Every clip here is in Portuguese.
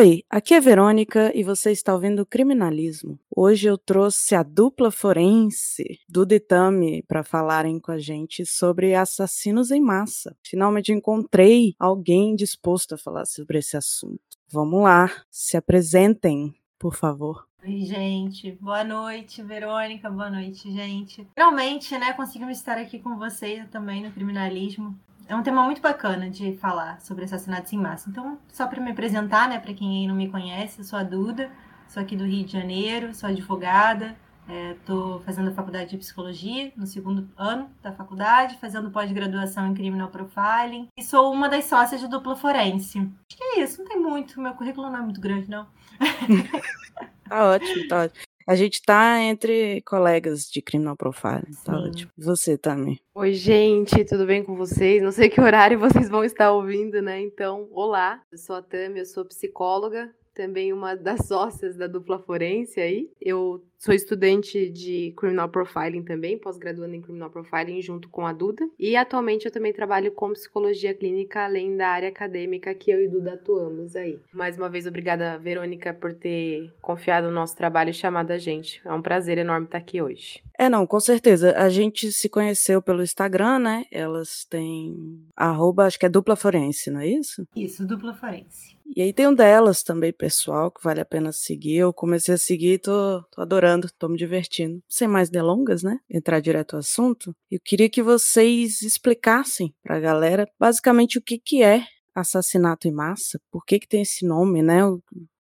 Oi, aqui é Verônica e você está ouvindo Criminalismo. Hoje eu trouxe a dupla forense do Ditame para falarem com a gente sobre assassinos em massa. Finalmente encontrei alguém disposto a falar sobre esse assunto. Vamos lá, se apresentem, por favor. Oi, gente. Boa noite, Verônica. Boa noite, gente. Finalmente, né, conseguimos estar aqui com vocês também no criminalismo é um tema muito bacana de falar sobre assassinatos em massa. Então, só para me apresentar, né, para quem não me conhece, eu sou a Duda, sou aqui do Rio de Janeiro, sou advogada, estou é, fazendo a faculdade de psicologia no segundo ano da faculdade, fazendo pós-graduação em criminal profiling e sou uma das sócias de dupla forense. Acho que é isso, não tem muito, meu currículo não é muito grande, não. tá ótimo, tá ótimo. A gente tá entre colegas de criminal profiling, tá ótimo. Você também. Oi, gente, tudo bem com vocês? Não sei que horário vocês vão estar ouvindo, né? Então, olá, eu sou a Tami, eu sou psicóloga, também uma das sócias da dupla forense aí. Eu sou estudante de Criminal Profiling também, pós-graduando em Criminal Profiling junto com a Duda. E atualmente eu também trabalho com psicologia clínica, além da área acadêmica que eu e Duda atuamos aí. Mais uma vez, obrigada, Verônica, por ter confiado no nosso trabalho e chamado a gente. É um prazer enorme estar aqui hoje. É, não, com certeza. A gente se conheceu pelo Instagram, né? Elas têm arroba, acho que é dupla forense, não é isso? Isso, dupla forense. E aí tem um delas também, pessoal, que vale a pena seguir. Eu comecei a seguir, tô, tô adorando, tô me divertindo. Sem mais delongas, né? Entrar direto ao assunto. Eu queria que vocês explicassem pra galera basicamente o que que é assassinato em massa, por que que tem esse nome, né? O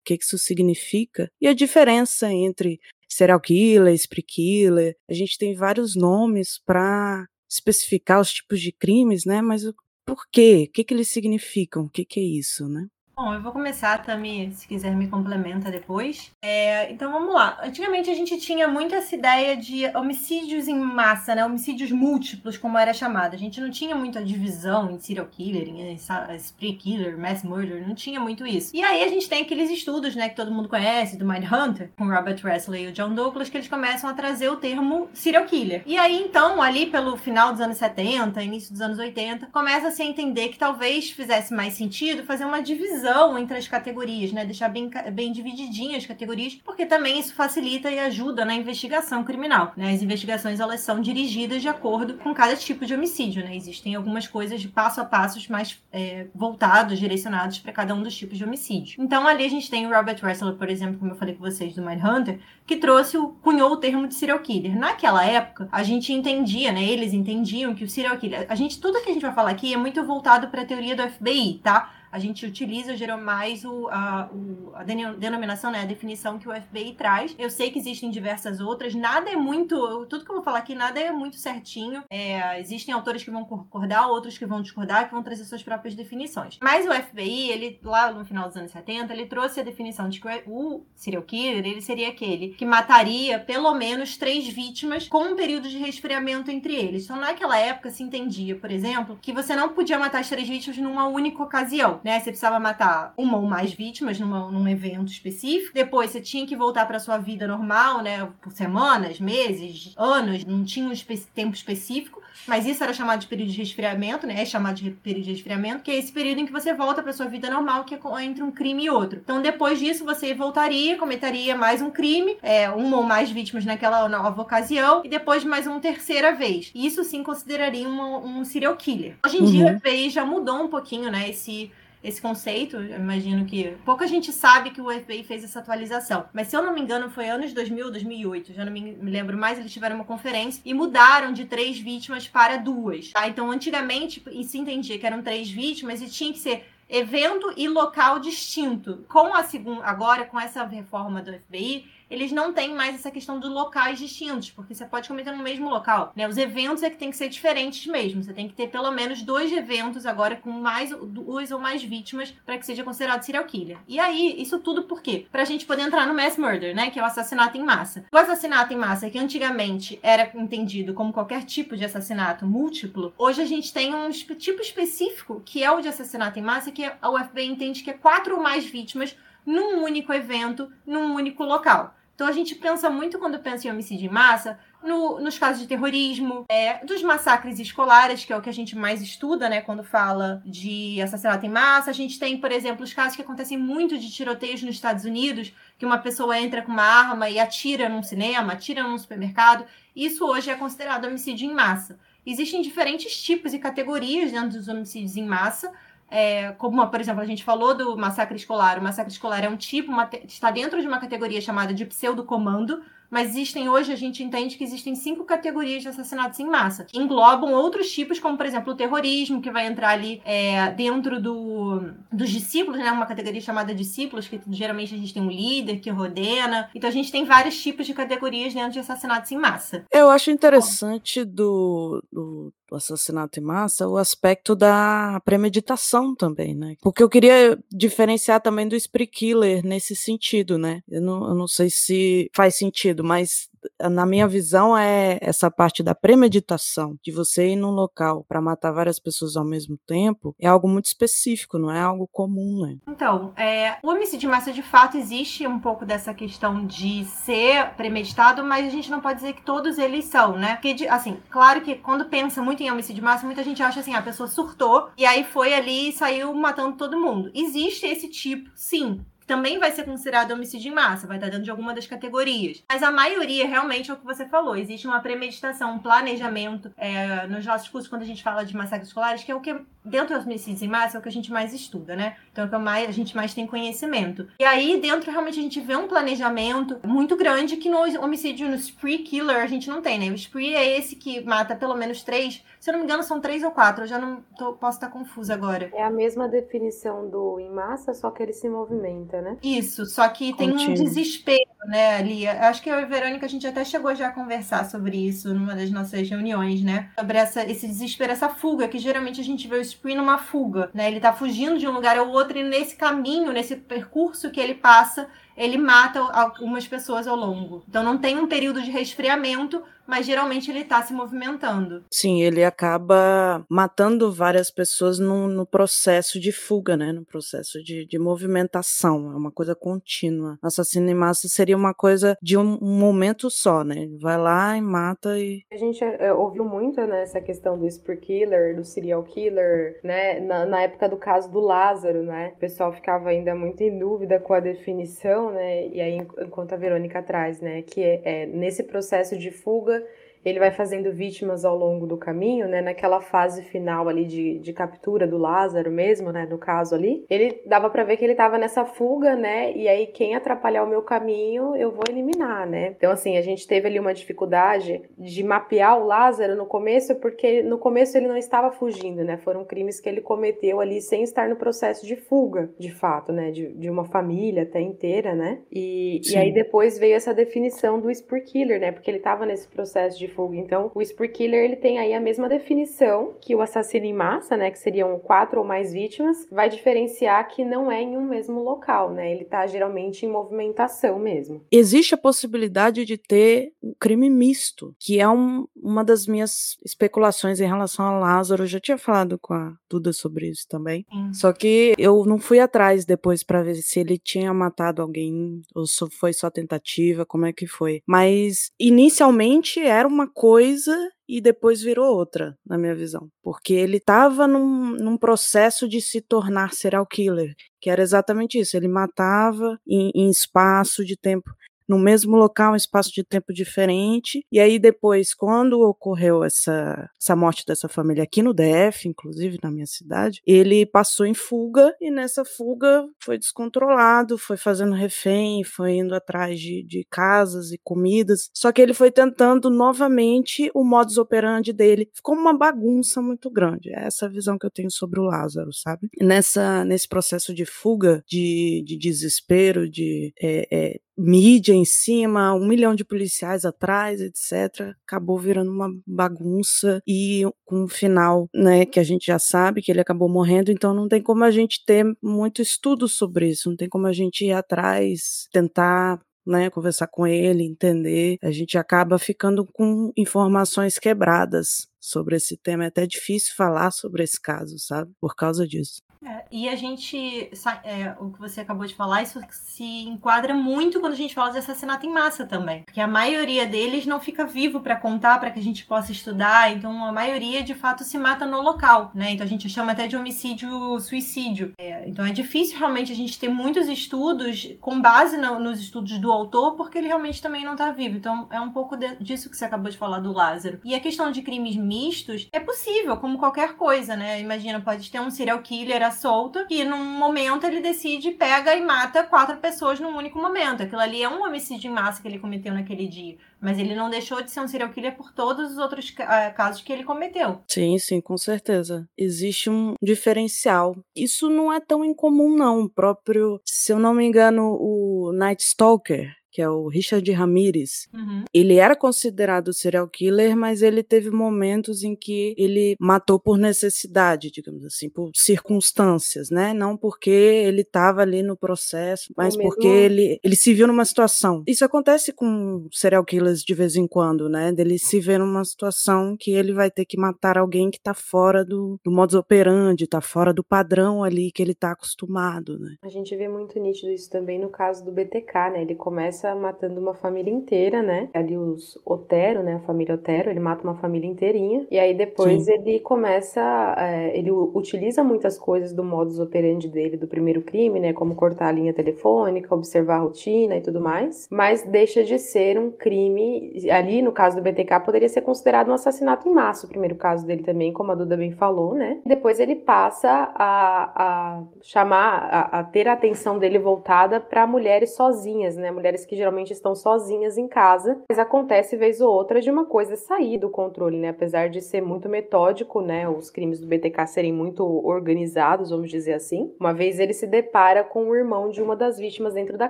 que que isso significa e a diferença entre serial killer, spree killer. A gente tem vários nomes para especificar os tipos de crimes, né? Mas por quê? O que que eles significam? O que que é isso, né? Bom, eu vou começar, Tami, se quiser me complementa depois. É, então vamos lá. Antigamente a gente tinha muito essa ideia de homicídios em massa, né? Homicídios múltiplos, como era chamado. A gente não tinha muito a divisão em serial killer, em spree killer, mass murder, não tinha muito isso. E aí a gente tem aqueles estudos, né, que todo mundo conhece, do Mindhunter, com Robert Wesley e o John Douglas, que eles começam a trazer o termo serial killer. E aí então, ali pelo final dos anos 70, início dos anos 80, começa a entender que talvez fizesse mais sentido fazer uma divisão divisão entre as categorias, né? Deixar bem, bem divididinhas as categorias, porque também isso facilita e ajuda na investigação criminal, né? As investigações, elas são dirigidas de acordo com cada tipo de homicídio, né? Existem algumas coisas de passo a passos mais é, voltados, direcionados para cada um dos tipos de homicídio. Então, ali a gente tem o Robert Ressler, por exemplo, como eu falei com vocês, do Mindhunter, que trouxe, o, cunhou o termo de serial killer. Naquela época, a gente entendia, né? Eles entendiam que o serial killer... A gente, tudo que a gente vai falar aqui é muito voltado para a teoria do FBI, tá? A gente utiliza geralmente mais o, a, o, a denominação, né, a definição que o FBI traz. Eu sei que existem diversas outras, nada é muito, tudo que eu vou falar aqui, nada é muito certinho. É, existem autores que vão concordar, outros que vão discordar, que vão trazer suas próprias definições. Mas o FBI, ele lá no final dos anos 70, ele trouxe a definição de que o serial killer, ele seria aquele que mataria pelo menos três vítimas com um período de resfriamento entre eles. Então, naquela época se entendia, por exemplo, que você não podia matar as três vítimas numa única ocasião né? Você precisava matar uma ou mais vítimas numa, num evento específico. Depois você tinha que voltar para sua vida normal, né? Por semanas, meses, anos, não tinha um espe tempo específico. Mas isso era chamado de período de resfriamento, né? É chamado de período de resfriamento, que é esse período em que você volta para sua vida normal, que é entre um crime e outro. Então, depois disso, você voltaria, cometeria mais um crime, é, uma ou mais vítimas naquela nova ocasião, e depois mais uma terceira vez. Isso sim consideraria um, um serial killer. Hoje em uhum. dia, já mudou um pouquinho, né? Esse esse conceito. Eu imagino que pouca gente sabe que o FBI fez essa atualização. Mas se eu não me engano, foi anos 2000, 2008. Já não me lembro mais. Eles tiveram uma conferência e mudaram de três vítimas para duas. Tá? Então, antigamente, se entendia que eram três vítimas e tinha que ser evento e local distinto. Com a segunda, agora com essa reforma do FBI, eles não têm mais essa questão de locais distintos, porque você pode cometer no mesmo local. Né? Os eventos é que tem que ser diferentes mesmo. Você tem que ter pelo menos dois eventos agora com mais duas ou mais vítimas para que seja considerado serial killer. E aí, isso tudo por quê? Pra gente poder entrar no mass murder, né? Que é o assassinato em massa. O assassinato em massa, que antigamente era entendido como qualquer tipo de assassinato múltiplo, hoje a gente tem um tipo específico, que é o de assassinato em massa, que o FBI entende que é quatro ou mais vítimas num único evento, num único local. Então a gente pensa muito quando pensa em homicídio em massa no, nos casos de terrorismo, é, dos massacres escolares, que é o que a gente mais estuda, né, quando fala de assassinato em massa. A gente tem, por exemplo, os casos que acontecem muito de tiroteios nos Estados Unidos, que uma pessoa entra com uma arma e atira num cinema, atira num supermercado. Isso hoje é considerado homicídio em massa. Existem diferentes tipos e categorias dentro dos homicídios em massa, é, como, por exemplo, a gente falou do massacre escolar. O massacre escolar é um tipo, uma, está dentro de uma categoria chamada de pseudo-comando, mas existem hoje, a gente entende que existem cinco categorias de assassinatos em massa, englobam outros tipos, como, por exemplo, o terrorismo, que vai entrar ali é, dentro do, dos discípulos, né? Uma categoria chamada discípulos, que geralmente a gente tem um líder que ordena. Então a gente tem vários tipos de categorias dentro de assassinatos em massa. Eu acho interessante do, do do assassinato em massa, o aspecto da premeditação também, né? Porque eu queria diferenciar também do spree killer nesse sentido, né? Eu não, eu não sei se faz sentido, mas na minha visão, é essa parte da premeditação, de você ir num local para matar várias pessoas ao mesmo tempo, é algo muito específico, não é algo comum, né? Então, é, o homicídio de massa, de fato, existe um pouco dessa questão de ser premeditado, mas a gente não pode dizer que todos eles são, né? Porque, assim, claro que quando pensa muito em homicídio de massa, muita gente acha assim, a pessoa surtou e aí foi ali e saiu matando todo mundo. Existe esse tipo, sim, também vai ser considerado homicídio em massa, vai estar dentro de alguma das categorias. Mas a maioria realmente é o que você falou. Existe uma premeditação, um planejamento é, nos nossos cursos, quando a gente fala de massacres escolares, que é o que, dentro dos homicídios em massa, é o que a gente mais estuda, né? Então é o que mais, a gente mais tem conhecimento. E aí, dentro, realmente, a gente vê um planejamento muito grande que no homicídio, no spree killer, a gente não tem, né? O spree é esse que mata pelo menos três se eu não me engano, são três ou quatro. Eu já não tô, posso estar confusa agora. É a mesma definição do em massa, só que ele se movimenta, né? Isso, só que tem um desespero, né, ali. Acho que eu e a Verônica, a gente até chegou já a conversar sobre isso numa das nossas reuniões, né? Sobre essa, esse desespero, essa fuga, que geralmente a gente vê o Spree numa fuga, né? Ele tá fugindo de um lugar ao outro e nesse caminho, nesse percurso que ele passa, ele mata algumas pessoas ao longo. Então não tem um período de resfriamento, mas geralmente ele está se movimentando. Sim, ele acaba matando várias pessoas no, no processo de fuga, né? No processo de, de, movimentação. É uma coisa contínua. Assassino em massa seria uma coisa de um, um momento só, né? Vai lá e mata e. A gente é, ouviu muito né, essa questão do spree killer, do serial killer, né? Na, na época do caso do Lázaro, né? O pessoal ficava ainda muito em dúvida com a definição, né? E aí, enquanto a Verônica traz, né? Que é, é nesse processo de fuga yoga ele vai fazendo vítimas ao longo do caminho, né? Naquela fase final ali de, de captura do Lázaro mesmo, né? No caso ali, ele dava para ver que ele tava nessa fuga, né? E aí quem atrapalhar o meu caminho, eu vou eliminar, né? Então assim, a gente teve ali uma dificuldade de mapear o Lázaro no começo, porque no começo ele não estava fugindo, né? Foram crimes que ele cometeu ali sem estar no processo de fuga, de fato, né? De, de uma família até inteira, né? E, e aí depois veio essa definição do Spur Killer, né? Porque ele tava nesse processo de fuga. Então, o spree killer ele tem aí a mesma definição que o assassino em massa, né, que seriam quatro ou mais vítimas, vai diferenciar que não é em um mesmo local, né? Ele tá geralmente em movimentação mesmo. Existe a possibilidade de ter um crime misto, que é um, uma das minhas especulações em relação a Lázaro. Eu já tinha falado com a Duda sobre isso também. Sim. Só que eu não fui atrás depois para ver se ele tinha matado alguém ou se foi só tentativa, como é que foi. Mas inicialmente era uma coisa e depois virou outra, na minha visão. Porque ele estava num, num, processo de se tornar serial killer, que era exatamente isso. Ele matava em, em espaço de tempo no mesmo local, um espaço de tempo diferente. E aí depois, quando ocorreu essa, essa morte dessa família aqui no DF, inclusive na minha cidade, ele passou em fuga e nessa fuga foi descontrolado, foi fazendo refém, foi indo atrás de, de casas e comidas. Só que ele foi tentando novamente o modus operandi dele. Ficou uma bagunça muito grande. É essa visão que eu tenho sobre o Lázaro, sabe? Nessa, nesse processo de fuga, de, de desespero, de é, é, mídia em cima, um milhão de policiais atrás, etc. Acabou virando uma bagunça e com um final, né, que a gente já sabe que ele acabou morrendo, então não tem como a gente ter muito estudo sobre isso, não tem como a gente ir atrás, tentar né, conversar com ele, entender, a gente acaba ficando com informações quebradas sobre esse tema. É até difícil falar sobre esse caso, sabe? Por causa disso. É, e a gente, é, o que você acabou de falar, isso se enquadra muito quando a gente fala de assassinato em massa também. Porque a maioria deles não fica vivo para contar, para que a gente possa estudar. Então, a maioria, de fato, se mata no local, né? Então, a gente chama até de homicídio-suicídio. É, então, é difícil realmente a gente ter muitos estudos com base no, nos estudos do autor, porque ele realmente também não está vivo. Então, é um pouco de, disso que você acabou de falar do Lázaro. E a questão de crimes mistos é possível, como qualquer coisa, né? Imagina, pode ter um serial killer solto e num momento ele decide, pega e mata quatro pessoas num único momento. Aquilo ali é um homicídio em massa que ele cometeu naquele dia. Mas ele não deixou de ser um serial killer por todos os outros uh, casos que ele cometeu. Sim, sim, com certeza. Existe um diferencial. Isso não é tão incomum, não. O próprio, se eu não me engano, o Night Stalker, que é o Richard Ramirez. Uhum. Ele era considerado serial killer, mas ele teve momentos em que ele matou por necessidade, digamos assim, por circunstâncias, né? Não porque ele estava ali no processo, mas porque ele, ele se viu numa situação. Isso acontece com serial killers de vez em quando, né? Ele se vê numa situação que ele vai ter que matar alguém que está fora do, do modus operandi, está fora do padrão ali que ele está acostumado, né? A gente vê muito nítido isso também no caso do BTK, né? Ele começa começa matando uma família inteira, né? Ali os Otero, né? A família Otero, ele mata uma família inteirinha. E aí depois Sim. ele começa. É, ele utiliza muitas coisas do modus operandi dele, do primeiro crime, né? Como cortar a linha telefônica, observar a rotina e tudo mais. Mas deixa de ser um crime. Ali, no caso do BTK, poderia ser considerado um assassinato em massa, o primeiro caso dele também, como a Duda bem falou, né? Depois ele passa a, a chamar, a, a ter a atenção dele voltada para mulheres sozinhas, né? Mulheres que geralmente estão sozinhas em casa, mas acontece vez ou outra de uma coisa sair do controle, né? Apesar de ser muito metódico, né? Os crimes do BTK serem muito organizados, vamos dizer assim. Uma vez ele se depara com o irmão de uma das vítimas dentro da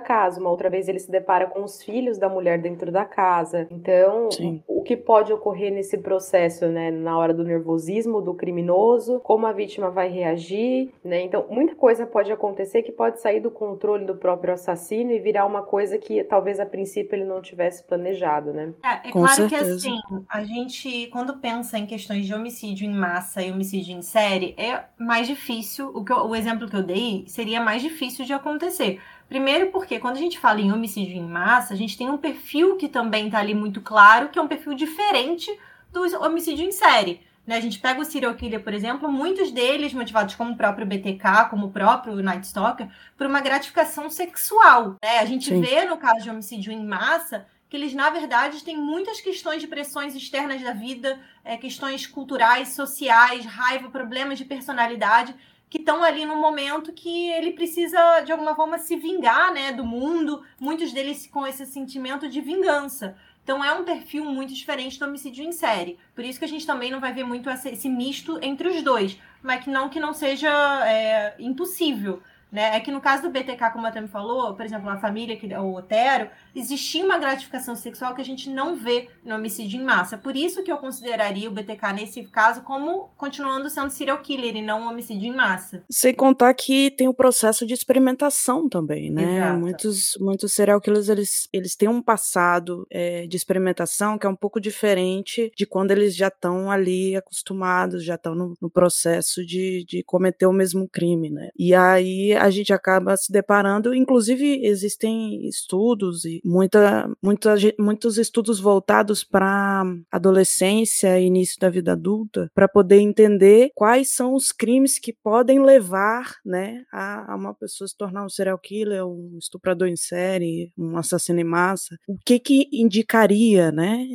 casa, uma outra vez ele se depara com os filhos da mulher dentro da casa. Então, Sim. o que pode ocorrer nesse processo, né? Na hora do nervosismo do criminoso, como a vítima vai reagir, né? Então, muita coisa pode acontecer que pode sair do controle do próprio assassino e virar uma coisa que talvez a princípio ele não tivesse planejado, né? É, é claro certeza. que assim, a gente, quando pensa em questões de homicídio em massa e homicídio em série, é mais difícil, o, que eu, o exemplo que eu dei seria mais difícil de acontecer. Primeiro porque quando a gente fala em homicídio em massa, a gente tem um perfil que também tá ali muito claro, que é um perfil diferente do homicídio em série. Né, a gente pega o serial killer, por exemplo, muitos deles motivados como o próprio BTK, como o próprio Night Stalker, por uma gratificação sexual. Né? A gente Sim. vê no caso de homicídio em massa que eles, na verdade, têm muitas questões de pressões externas da vida, é, questões culturais, sociais, raiva, problemas de personalidade, que estão ali no momento que ele precisa, de alguma forma, se vingar né, do mundo, muitos deles com esse sentimento de vingança. Então é um perfil muito diferente do homicídio em série. Por isso que a gente também não vai ver muito esse misto entre os dois. Mas que não que não seja é, impossível. Né? É que no caso do BTK, como a Tami falou, por exemplo, a família, que, o Otero, existia uma gratificação sexual que a gente não vê no homicídio em massa. Por isso que eu consideraria o BTK nesse caso como continuando sendo serial killer e não um homicídio em massa. Sem contar que tem o processo de experimentação também, né? Exato. Muitos, muitos serial killers, eles, eles têm um passado é, de experimentação que é um pouco diferente de quando eles já estão ali acostumados, já estão no, no processo de, de cometer o mesmo crime, né? E aí a gente acaba se deparando, inclusive existem estudos e muita, muita, muitos estudos voltados para adolescência e início da vida adulta, para poder entender quais são os crimes que podem levar né, a, a, uma pessoa se tornar um serial killer, um estuprador em série, um assassino em massa. O que que indicaria, né?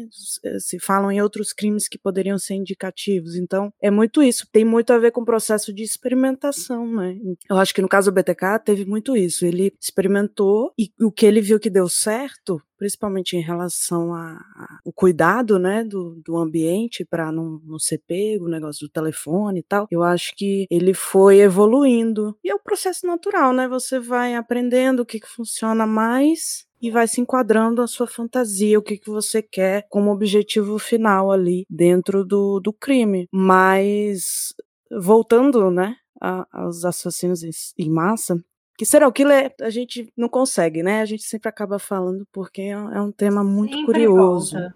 Se falam em outros crimes que poderiam ser indicativos. Então, é muito isso. Tem muito a ver com o processo de experimentação, né? Eu acho que no caso BTK teve muito isso. Ele experimentou e o que ele viu que deu certo, principalmente em relação ao cuidado, né, do, do ambiente para não, não ser pego, o negócio do telefone e tal. Eu acho que ele foi evoluindo. E é o processo natural, né? Você vai aprendendo o que, que funciona mais e vai se enquadrando a sua fantasia, o que, que você quer como objetivo final ali dentro do, do crime. Mas voltando, né, aos assassinos em massa, que serial killer a gente não consegue, né? A gente sempre acaba falando porque é, é um tema muito sempre curioso. Volta.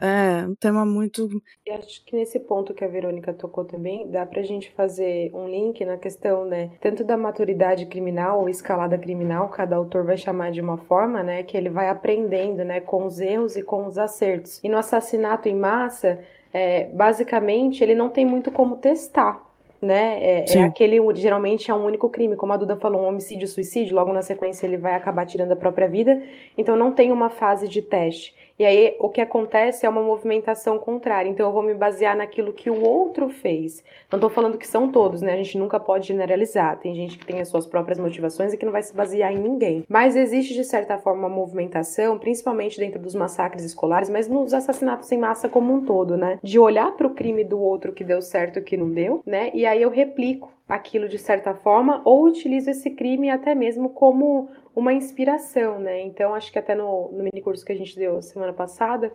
É, um tema muito. E acho que nesse ponto que a Verônica tocou também, dá pra gente fazer um link na questão, né? Tanto da maturidade criminal ou escalada criminal, cada autor vai chamar de uma forma, né? Que ele vai aprendendo, né? Com os erros e com os acertos. E no assassinato em massa, é, basicamente, ele não tem muito como testar né? É, é, aquele, geralmente é um único crime, como a Duda falou, um homicídio, suicídio, logo na sequência ele vai acabar tirando a própria vida, então não tem uma fase de teste. E aí o que acontece é uma movimentação contrária. Então eu vou me basear naquilo que o outro fez. Não estou falando que são todos, né? A gente nunca pode generalizar. Tem gente que tem as suas próprias motivações e que não vai se basear em ninguém. Mas existe de certa forma uma movimentação, principalmente dentro dos massacres escolares, mas nos assassinatos em massa como um todo, né? De olhar para o crime do outro que deu certo e que não deu, né? E aí eu replico aquilo de certa forma ou utilizo esse crime até mesmo como uma inspiração, né? Então, acho que até no, no mini curso que a gente deu semana passada,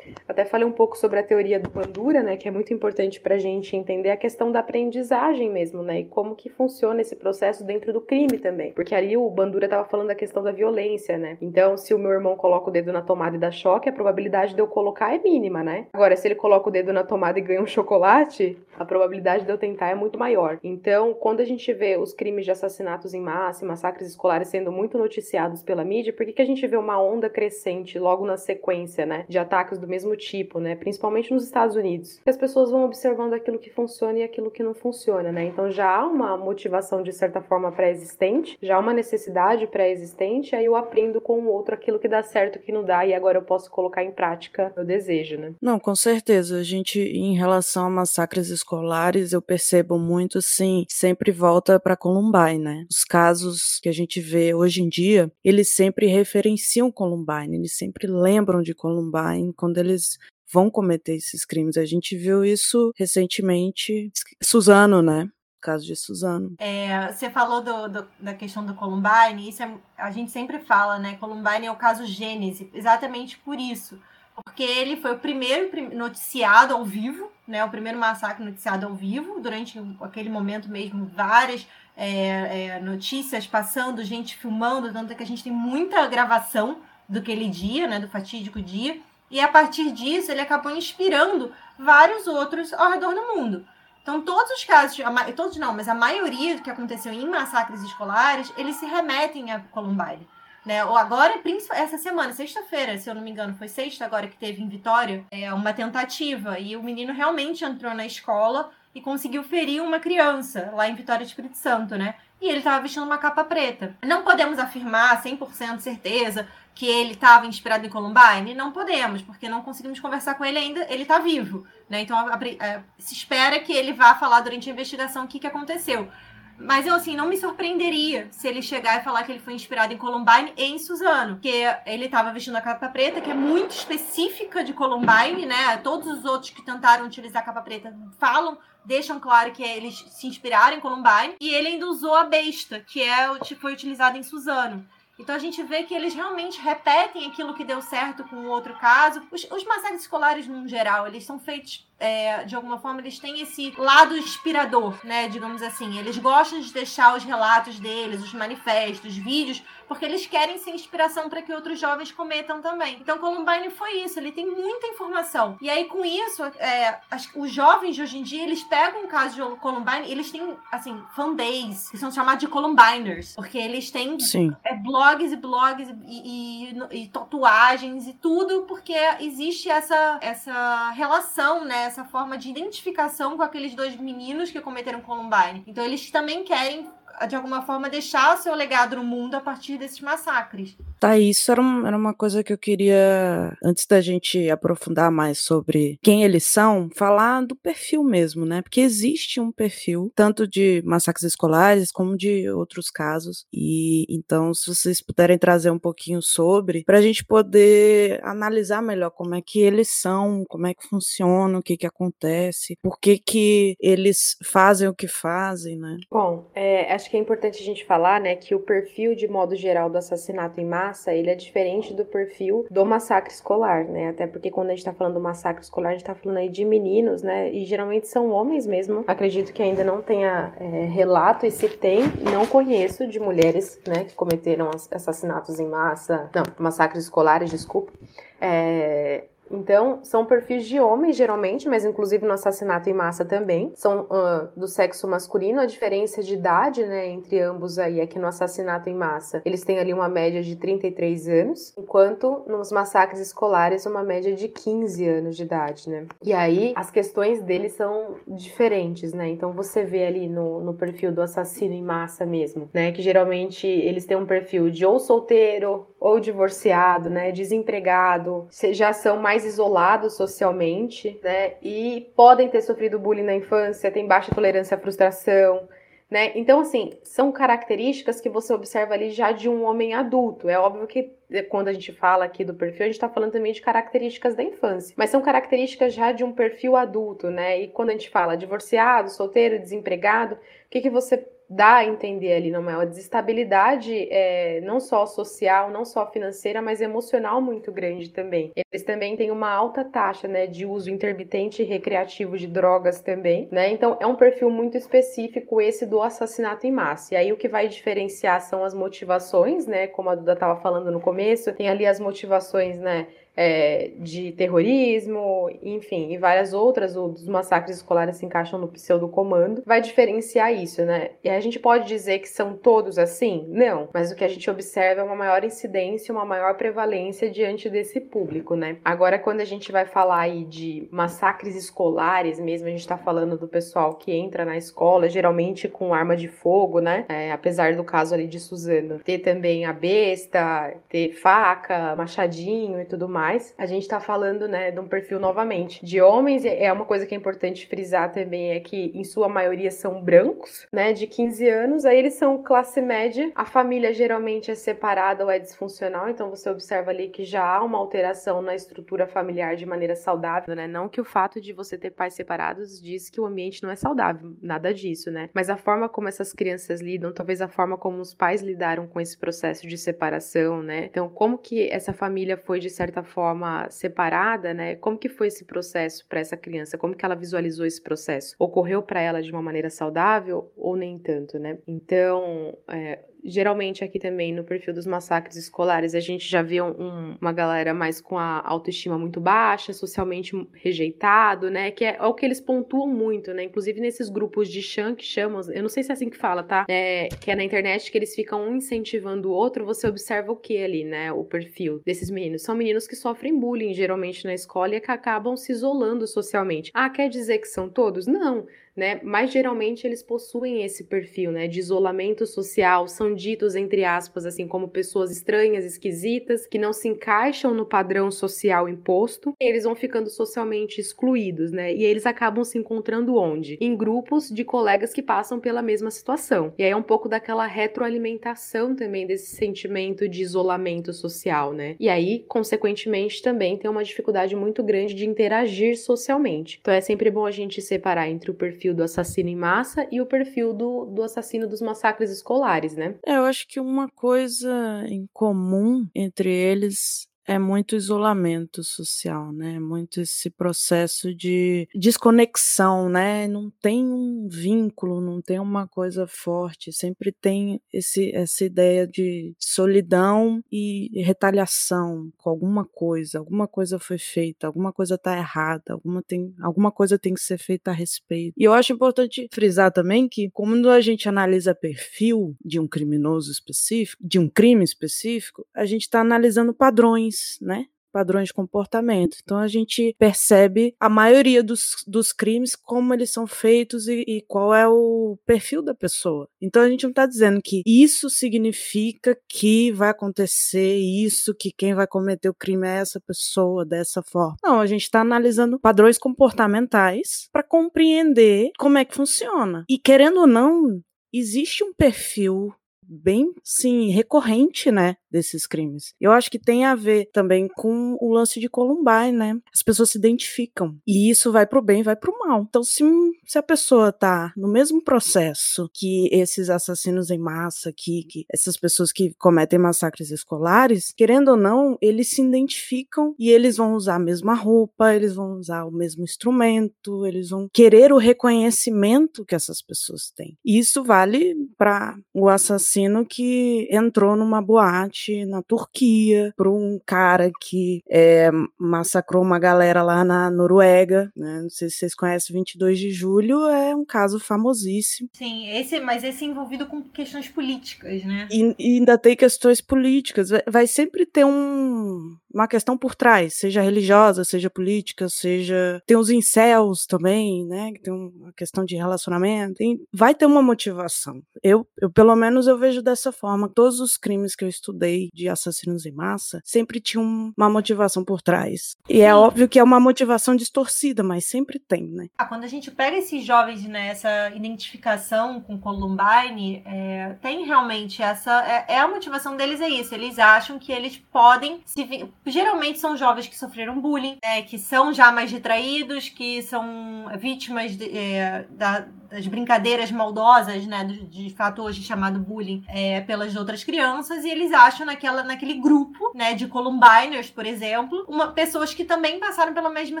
até falei um pouco sobre a teoria do Bandura, né? Que é muito importante para a gente entender a questão da aprendizagem mesmo, né? E como que funciona esse processo dentro do crime também. Porque ali o Bandura estava falando da questão da violência, né? Então, se o meu irmão coloca o dedo na tomada e dá choque, a probabilidade de eu colocar é mínima, né? Agora, se ele coloca o dedo na tomada e ganha um chocolate, a probabilidade de eu tentar é muito maior. Então, quando a gente vê os crimes de assassinatos em massa e massacres escolares sendo muito noticiados pela mídia, por que, que a gente vê uma onda crescente logo na sequência, né? De ataques do mesmo tipo, né? Principalmente nos Estados Unidos. As pessoas vão observando aquilo que funciona e aquilo que não funciona, né? Então já há uma motivação de certa forma pré-existente, já há uma necessidade pré-existente, aí eu aprendo com o outro aquilo que dá certo, que não dá, e agora eu posso colocar em prática o desejo, né? Não, com certeza. A gente, em relação a massacres escolares, eu percebo muito, assim, sempre volta para Columbine, né? Os casos que a gente vê hoje em dia, eles sempre referenciam Columbine, eles sempre lembram de Columbine quando eles vão cometer esses crimes. A gente viu isso recentemente, Suzano, né? caso de Suzano. É, você falou do, do, da questão do Columbine, isso é, a gente sempre fala, né? Columbine é o caso Gênese, exatamente por isso porque ele foi o primeiro noticiado ao vivo, né? O primeiro massacre noticiado ao vivo, durante aquele momento mesmo, várias é, é, notícias passando, gente filmando, tanto que a gente tem muita gravação do aquele dia, né? Do fatídico dia. E a partir disso, ele acabou inspirando vários outros ao redor do mundo. Então, todos os casos, todos não, mas a maioria do que aconteceu em massacres escolares, eles se remetem a Columbine. Né? Ou agora, essa semana, sexta-feira, se eu não me engano, foi sexta agora que teve em Vitória, é uma tentativa. E o menino realmente entrou na escola e conseguiu ferir uma criança lá em Vitória de Espírito Santo, né? E ele estava vestindo uma capa preta. Não podemos afirmar 100% certeza que ele estava inspirado em Columbine? Não podemos, porque não conseguimos conversar com ele ainda. Ele está vivo, né? Então a, a, a, se espera que ele vá falar durante a investigação o que, que aconteceu. Mas eu, assim, não me surpreenderia se ele chegar e falar que ele foi inspirado em Columbine e em Suzano. Porque ele estava vestindo a capa preta, que é muito específica de Columbine, né? Todos os outros que tentaram utilizar a capa preta falam, deixam claro que eles se inspiraram em Columbine. E ele ainda usou a besta, que é o que foi utilizado em Suzano. Então a gente vê que eles realmente repetem aquilo que deu certo com o outro caso. Os, os massacres escolares, no geral, eles são feitos é, de alguma forma, eles têm esse lado inspirador, né? Digamos assim. Eles gostam de deixar os relatos deles, os manifestos, os vídeos, porque eles querem ser inspiração para que outros jovens cometam também. Então, Columbine foi isso. Ele tem muita informação. E aí, com isso, é, as, os jovens de hoje em dia, eles pegam o caso de Columbine, eles têm, assim, fanbase, que são chamados de Columbiners, porque eles têm é, blogs e blogs e, e, e tatuagens e tudo, porque existe essa, essa relação, né? Essa forma de identificação com aqueles dois meninos que cometeram Columbine. Então eles também querem de alguma forma, deixar o seu legado no mundo a partir desses massacres. Tá, isso era, um, era uma coisa que eu queria, antes da gente aprofundar mais sobre quem eles são, falar do perfil mesmo, né? Porque existe um perfil, tanto de massacres escolares como de outros casos. E então, se vocês puderem trazer um pouquinho sobre, para a gente poder analisar melhor como é que eles são, como é que funciona, o que que acontece, por que que eles fazem o que fazem, né? Bom, é, acho que é importante a gente falar, né, que o perfil de modo geral do assassinato em massa, ele é diferente do perfil do massacre escolar, né? Até porque quando a gente tá falando do massacre escolar, a gente tá falando aí de meninos, né? E geralmente são homens mesmo. Acredito que ainda não tenha é, relato, e se tem, não conheço de mulheres, né, que cometeram assassinatos em massa, não, massacres escolares, desculpa. É, Então, são perfis de homens, geralmente, mas inclusive no assassinato em massa também. São uh, do sexo masculino. A diferença de idade, né, entre ambos aí é que no assassinato em massa eles têm ali uma média de 33 anos, enquanto nos massacres escolares uma média de 15 anos de idade, né? E aí as questões deles são diferentes, né? Então você vê ali no, no perfil do assassino em massa mesmo, né, que geralmente eles têm um perfil de ou solteiro ou divorciado, né, desempregado, já são mais isolados socialmente, né, e podem ter sofrido bullying na infância, têm baixa tolerância à frustração, né? Então, assim, são características que você observa ali já de um homem adulto. É óbvio que eh, quando a gente fala aqui do perfil, a gente está falando também de características da infância, mas são características já de um perfil adulto, né? E quando a gente fala divorciado, solteiro, desempregado, o que, que você dá a entender ali, não é? Uma desestabilidade é, não só social, não só financeira, mas emocional muito grande também. Eles também têm uma alta taxa, né, de uso intermitente e recreativo de drogas também, né? Então é um perfil muito específico esse do assassinato em massa. E aí o que vai diferenciar são as motivações, né? Como a Duda estava falando no começo, tem ali as motivações, né? É, de terrorismo, enfim, e várias outras, os massacres escolares se encaixam no pseudo-comando, vai diferenciar isso, né? E a gente pode dizer que são todos assim? Não, mas o que a gente observa é uma maior incidência, uma maior prevalência diante desse público, né? Agora, quando a gente vai falar aí de massacres escolares mesmo, a gente tá falando do pessoal que entra na escola, geralmente com arma de fogo, né? É, apesar do caso ali de Suzano, ter também a besta, ter faca, machadinho e tudo mais mais, a gente está falando, né, de um perfil novamente de homens. É uma coisa que é importante frisar também é que em sua maioria são brancos, né, de 15 anos. Aí eles são classe média. A família geralmente é separada ou é disfuncional, então você observa ali que já há uma alteração na estrutura familiar de maneira saudável, né? Não que o fato de você ter pais separados diz que o ambiente não é saudável, nada disso, né? Mas a forma como essas crianças lidam, talvez a forma como os pais lidaram com esse processo de separação, né? Então, como que essa família foi de certa forma forma separada, né? Como que foi esse processo para essa criança? Como que ela visualizou esse processo? Ocorreu para ela de uma maneira saudável ou nem tanto, né? Então, é, geralmente aqui também no perfil dos massacres escolares a gente já vê um, uma galera mais com a autoestima muito baixa, socialmente rejeitado, né? Que é, é, o que eles pontuam muito, né? Inclusive nesses grupos de chan que chamam, eu não sei se é assim que fala, tá? É, que é na internet que eles ficam um incentivando o outro, você observa o que ali, né? O perfil desses meninos. São meninos que sofrem bullying geralmente na escola e que acabam se isolando socialmente. Ah, quer dizer que são todos? Não né? Mas geralmente eles possuem esse perfil, né, de isolamento social, são ditos entre aspas assim como pessoas estranhas, esquisitas, que não se encaixam no padrão social imposto. Eles vão ficando socialmente excluídos, né? E eles acabam se encontrando onde? Em grupos de colegas que passam pela mesma situação. E aí é um pouco daquela retroalimentação também desse sentimento de isolamento social, né? E aí, consequentemente, também tem uma dificuldade muito grande de interagir socialmente. Então é sempre bom a gente separar entre o perfil perfil do assassino em massa e o perfil do, do assassino dos massacres escolares, né? É, eu acho que uma coisa em comum entre eles é muito isolamento social, né? Muito esse processo de desconexão, né? Não tem um vínculo, não tem uma coisa forte, sempre tem esse, essa ideia de solidão e retaliação com alguma coisa, alguma coisa foi feita, alguma coisa tá errada, alguma, tem, alguma coisa tem que ser feita a respeito. E eu acho importante frisar também que, quando a gente analisa perfil de um criminoso específico, de um crime específico, a gente está analisando padrões padrões, né? Padrões de comportamento. Então a gente percebe a maioria dos, dos crimes, como eles são feitos e, e qual é o perfil da pessoa. Então a gente não está dizendo que isso significa que vai acontecer isso, que quem vai cometer o crime é essa pessoa dessa forma. Não, a gente está analisando padrões comportamentais para compreender como é que funciona. E querendo ou não, existe um perfil bem, sim, recorrente, né, desses crimes. Eu acho que tem a ver também com o lance de Columbine, né? As pessoas se identificam e isso vai pro bem, vai pro mal. Então, se, se a pessoa tá no mesmo processo que esses assassinos em massa aqui, que essas pessoas que cometem massacres escolares, querendo ou não, eles se identificam e eles vão usar a mesma roupa, eles vão usar o mesmo instrumento, eles vão querer o reconhecimento que essas pessoas têm. E isso vale para o assassino assassino que entrou numa boate na Turquia por um cara que é, massacrou uma galera lá na Noruega, né? Não sei se vocês conhecem 22 de julho, é um caso famosíssimo. Sim, esse, mas esse é envolvido com questões políticas, né? E, e ainda tem questões políticas. Vai sempre ter um, uma questão por trás, seja religiosa, seja política, seja. Tem os incels também, né? Que tem uma questão de relacionamento. Vai ter uma motivação. Eu, eu, pelo menos, eu vejo dessa forma. Todos os crimes que eu estudei de assassinos em massa sempre tinham uma motivação por trás. E é Sim. é óbvio que é uma motivação distorcida, mas sempre tem, né? Ah, quando a gente pega esses jovens nessa né, identificação com Columbine, é, tem realmente essa. É, é, a motivação deles é isso. Eles acham que eles podem se geralmente são jovens que sofreram bullying, né, que são já mais retraídos, que são vítimas de, é, da, das brincadeiras maldosas, né, de, de fato hoje chamado bullying, é, pelas outras crianças, e eles acham naquela, naquele grupo, né, de Columbiners, por exemplo, uma, pessoas que também passaram pela mesma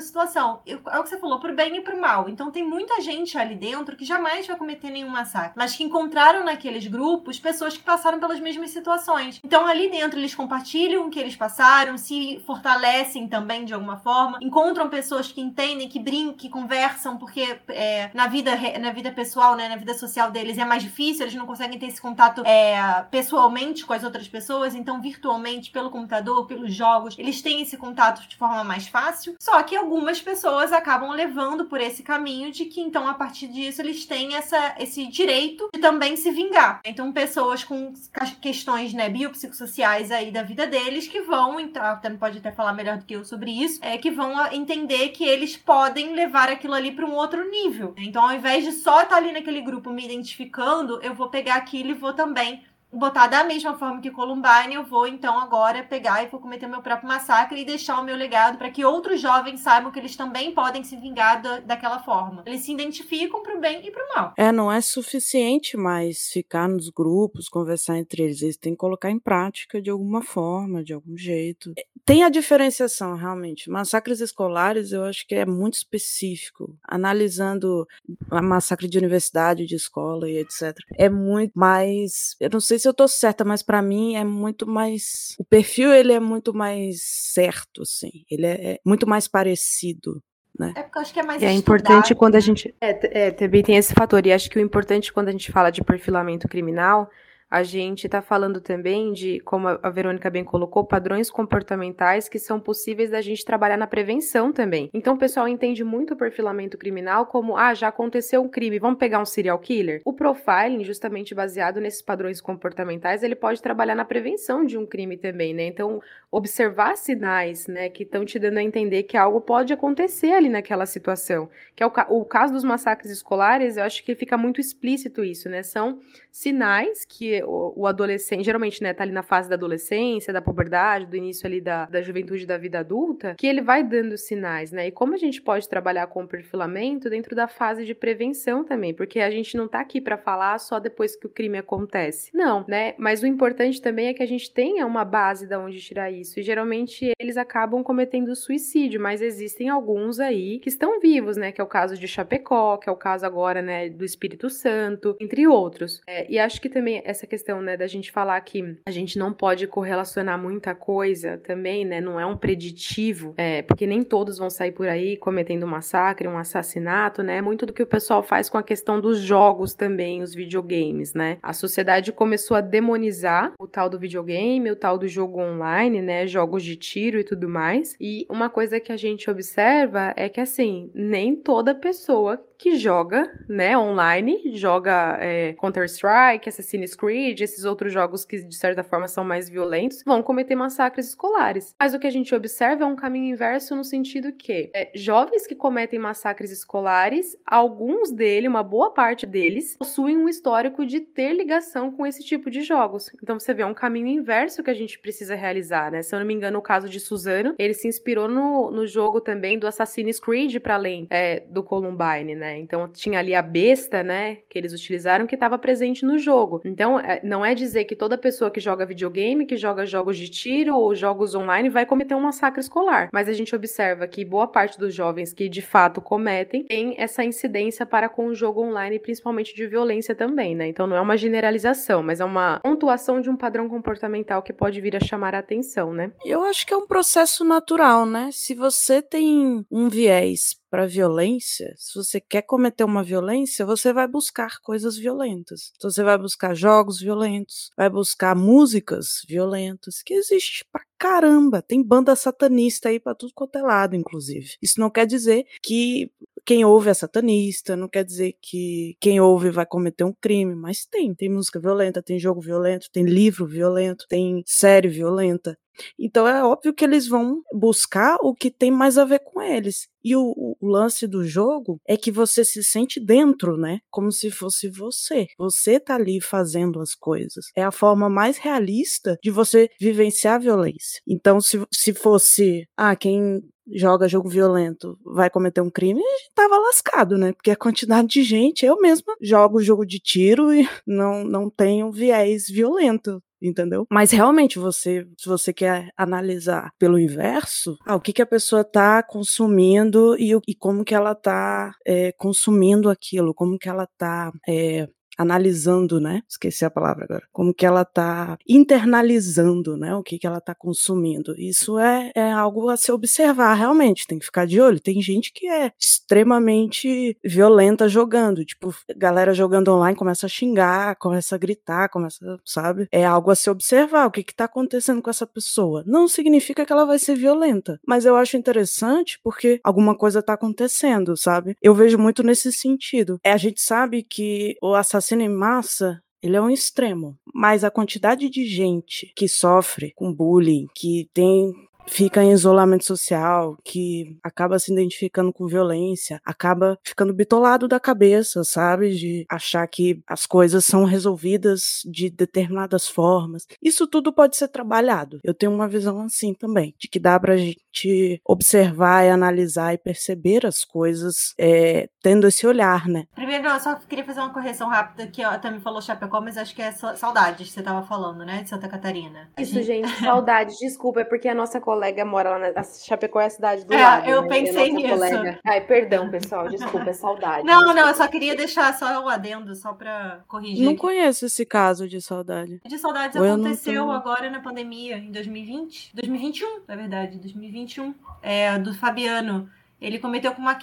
situação. é o que você falou, pro bem e pro mal. Então tem muita gente ali dentro que jamais vai cometer nenhum massacre, mas que encontraram naqueles grupos pessoas que passaram pelas mesmas situações. Então ali dentro eles compartilham o que eles passaram, se fortalecem também de alguma forma, encontram pessoas que entendem, que brincam, que conversam, porque é, na vida na vida pessoal, né, na vida social deles é mais difícil, eles não conseguem ter esse contato é, pessoalmente com as outras pessoas, então virtualmente, pelo computador, pelos jogos, eles têm esse contato de forma mais fácil. Só que algumas pessoas acabam levando por esse caminho de que então a partir disso eles têm essa, esse direito de também se vingar. Então pessoas com questões né, biopsicossociais aí da vida deles que vão, então, até pode até falar melhor do que eu sobre isso, é que vão entender que eles podem levar aquilo ali para um outro nível. Então ao invés de só estar tá ali naquele grupo me identificando, eu vou pegar aquilo e vou também botar da mesma forma que Columbine, eu vou então agora pegar e vou cometer meu próprio massacre e deixar o meu legado para que outros jovens saibam que eles também podem se vingar da, daquela forma. Eles se identificam pro bem e pro mal. É, não é suficiente mais ficar nos grupos, conversar entre eles. Eles têm que colocar em prática de alguma forma, de algum jeito. É, tem a diferenciação, realmente. Massacres escolares, eu acho que é muito específico. Analisando a massacre de universidade, de escola e etc. É muito mais. Eu não sei se se eu tô certa, mas para mim é muito mais. O perfil ele é muito mais certo, assim. Ele é, é muito mais parecido. Né? É porque eu acho que é mais É importante quando a gente. É, é, também tem esse fator. E acho que o importante quando a gente fala de perfilamento criminal a gente está falando também de, como a Verônica bem colocou, padrões comportamentais que são possíveis da gente trabalhar na prevenção também. Então o pessoal entende muito o perfilamento criminal como, ah, já aconteceu um crime, vamos pegar um serial killer? O profiling, justamente baseado nesses padrões comportamentais, ele pode trabalhar na prevenção de um crime também, né? Então, observar sinais, né, que estão te dando a entender que algo pode acontecer ali naquela situação. Que é o, o caso dos massacres escolares, eu acho que fica muito explícito isso, né? São sinais que o, o, adolescente, geralmente, né, tá ali na fase da adolescência, da puberdade, do início ali da, da juventude da vida adulta, que ele vai dando sinais, né? E como a gente pode trabalhar com o perfilamento dentro da fase de prevenção também, porque a gente não tá aqui para falar só depois que o crime acontece. Não, né? Mas o importante também é que a gente tenha uma base da onde tirar isso. E geralmente eles acabam cometendo suicídio, mas existem alguns aí que estão vivos, né? Que é o caso de Chapecó, que é o caso agora, né, do Espírito Santo, entre outros. É, e acho que também essa essa questão, né, da gente falar que a gente não pode correlacionar muita coisa também, né, não é um preditivo, é, porque nem todos vão sair por aí cometendo um massacre, um assassinato, né, muito do que o pessoal faz com a questão dos jogos também, os videogames, né. A sociedade começou a demonizar o tal do videogame, o tal do jogo online, né, jogos de tiro e tudo mais, e uma coisa que a gente observa é que, assim, nem toda pessoa que joga, né, online, joga é, Counter-Strike, Assassin's Creed, esses outros jogos que de certa forma são mais violentos, vão cometer massacres escolares. Mas o que a gente observa é um caminho inverso no sentido que é, jovens que cometem massacres escolares, alguns deles, uma boa parte deles, possuem um histórico de ter ligação com esse tipo de jogos. Então você vê é um caminho inverso que a gente precisa realizar, né? Se eu não me engano, o caso de Suzano, ele se inspirou no, no jogo também do Assassin's Creed para além é, do Columbine, né? Né? Então tinha ali a besta, né, que eles utilizaram que estava presente no jogo. Então é, não é dizer que toda pessoa que joga videogame, que joga jogos de tiro ou jogos online vai cometer um massacre escolar. Mas a gente observa que boa parte dos jovens que de fato cometem tem essa incidência para com o jogo online, principalmente de violência também, né? Então não é uma generalização, mas é uma pontuação de um padrão comportamental que pode vir a chamar a atenção, né? Eu acho que é um processo natural, né? Se você tem um viés para violência, se você quer cometer uma violência, você vai buscar coisas violentas. Então você vai buscar jogos violentos, vai buscar músicas violentas, que existe pra caramba. Tem banda satanista aí para tudo quanto é lado, inclusive. Isso não quer dizer que quem ouve é satanista, não quer dizer que quem ouve vai cometer um crime, mas tem, tem música violenta, tem jogo violento, tem livro violento, tem série violenta. Então é óbvio que eles vão buscar o que tem mais a ver com eles. E o, o, lance do jogo é que você se sente dentro, né? Como se fosse você. Você tá ali fazendo as coisas. É a forma mais realista de você vivenciar a violência. Então, se, se fosse, ah, quem joga jogo violento vai cometer um crime, a gente tava lascado, né? Porque a quantidade de gente, eu mesma jogo jogo de tiro e não, não tenho viés violento entendeu? Mas realmente você, se você quer analisar pelo inverso, ah, o que que a pessoa está consumindo e, e, como que ela está é, consumindo aquilo, como que ela está é, analisando, né? Esqueci a palavra agora. Como que ela está internalizando, né? O que que ela está consumindo. Isso é, é algo a se observar, realmente. Tem que ficar de olho. Tem gente que é extremamente violenta jogando. Tipo, galera jogando online começa a xingar, começa a gritar, começa, sabe? É algo a se observar. O que que tá acontecendo com essa pessoa? Não significa que ela vai ser violenta. Mas eu acho interessante porque alguma coisa tá acontecendo, sabe? Eu vejo muito nesse sentido. É, a gente sabe que o assassino assassino em massa ele é um extremo, mas a quantidade de gente que sofre com bullying, que tem fica em isolamento social, que acaba se identificando com violência, acaba ficando bitolado da cabeça, sabe? De achar que as coisas são resolvidas de determinadas formas. Isso tudo pode ser trabalhado. Eu tenho uma visão assim também, de que dá pra gente observar e analisar e perceber as coisas é, tendo esse olhar, né? Primeiro, eu só queria fazer uma correção rápida, que até me falou Chapecó, mas acho que é saudades que você tava falando, né? De Santa Catarina. Isso, gente, saudades. Desculpa, é porque a nossa colega mora lá na Chapecó é a cidade do é, lado. Eu né? pensei nisso. Colega... Ai, perdão, pessoal, desculpa, é saudade. Não, desculpa. não, eu só queria deixar só o adendo, só pra corrigir. Não aqui. conheço esse caso de saudade. De saudades Ou aconteceu agora na pandemia, em 2020. 2021, na verdade, 2021. É, do Fabiano. Ele cometeu com uma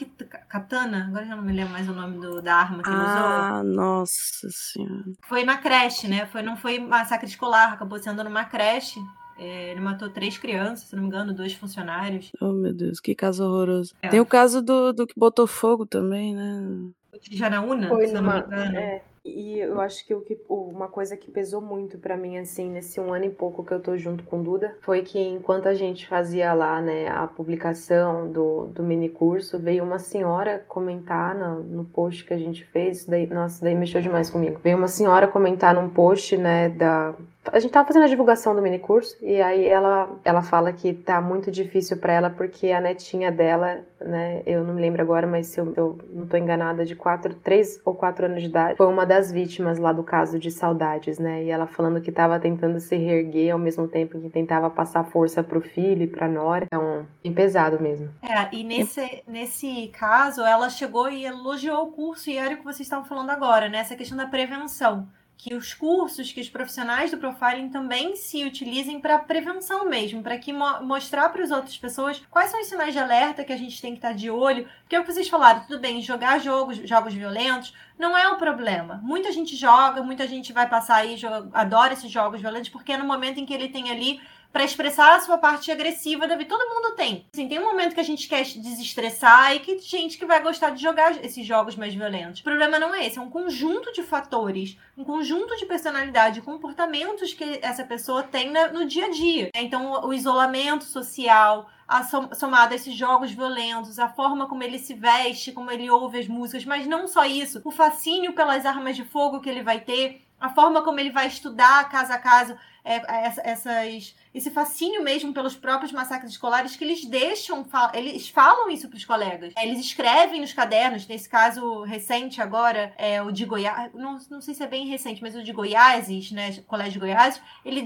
katana, agora já não me lembro mais o nome do, da arma que ele usou. Ah, nossa senhora. Foi na creche, né? Foi, não foi massacre escolar, acabou sendo numa creche. É, ele matou três crianças, se não me engano, dois funcionários. Oh, meu Deus, que caso horroroso. É. Tem o caso do, do que botou fogo também, né? De Janaúna, Foi se numa, não me engano. É. E eu acho que, o que uma coisa que pesou muito para mim, assim, nesse um ano e pouco que eu tô junto com Duda, foi que enquanto a gente fazia lá, né, a publicação do, do mini curso, veio uma senhora comentar no, no post que a gente fez, daí, nossa, daí mexeu demais comigo. Veio uma senhora comentar num post, né, da, a gente tava fazendo a divulgação do mini curso e aí ela, ela fala que tá muito difícil para ela porque a netinha dela, né, eu não me lembro agora, mas se eu, eu não tô enganada, de quatro, três ou quatro anos de idade, foi uma das vítimas lá do caso de saudades, né? E ela falando que tava tentando se reerguer ao mesmo tempo que tentava passar força pro filho e pra nora. Então, bem pesado mesmo. É, e nesse, nesse caso, ela chegou e elogiou o curso e era o que vocês estavam falando agora, né? Essa questão da prevenção que os cursos, que os profissionais do profiling também se utilizem para prevenção mesmo, para que mo mostrar para as outras pessoas quais são os sinais de alerta que a gente tem que estar tá de olho. Porque é o que vocês falaram, tudo bem, jogar jogos, jogos violentos não é o problema. Muita gente joga, muita gente vai passar aí, adora esses jogos violentos, porque é no momento em que ele tem ali para expressar a sua parte agressiva da vida. Todo mundo tem. Assim, tem um momento que a gente quer desestressar e que gente que vai gostar de jogar esses jogos mais violentos. O problema não é esse, é um conjunto de fatores, um conjunto de personalidade, comportamentos que essa pessoa tem no dia a dia. Então, o isolamento social, a somado a esses jogos violentos, a forma como ele se veste, como ele ouve as músicas, mas não só isso, o fascínio pelas armas de fogo que ele vai ter, a forma como ele vai estudar caso a caso é, é essas, esse fascínio mesmo pelos próprios massacres escolares que eles deixam, eles falam isso para os colegas. Eles escrevem nos cadernos, nesse caso recente agora, é, o de Goiás, não, não sei se é bem recente, mas o de Goiás, né, Colégio de Goiás, ele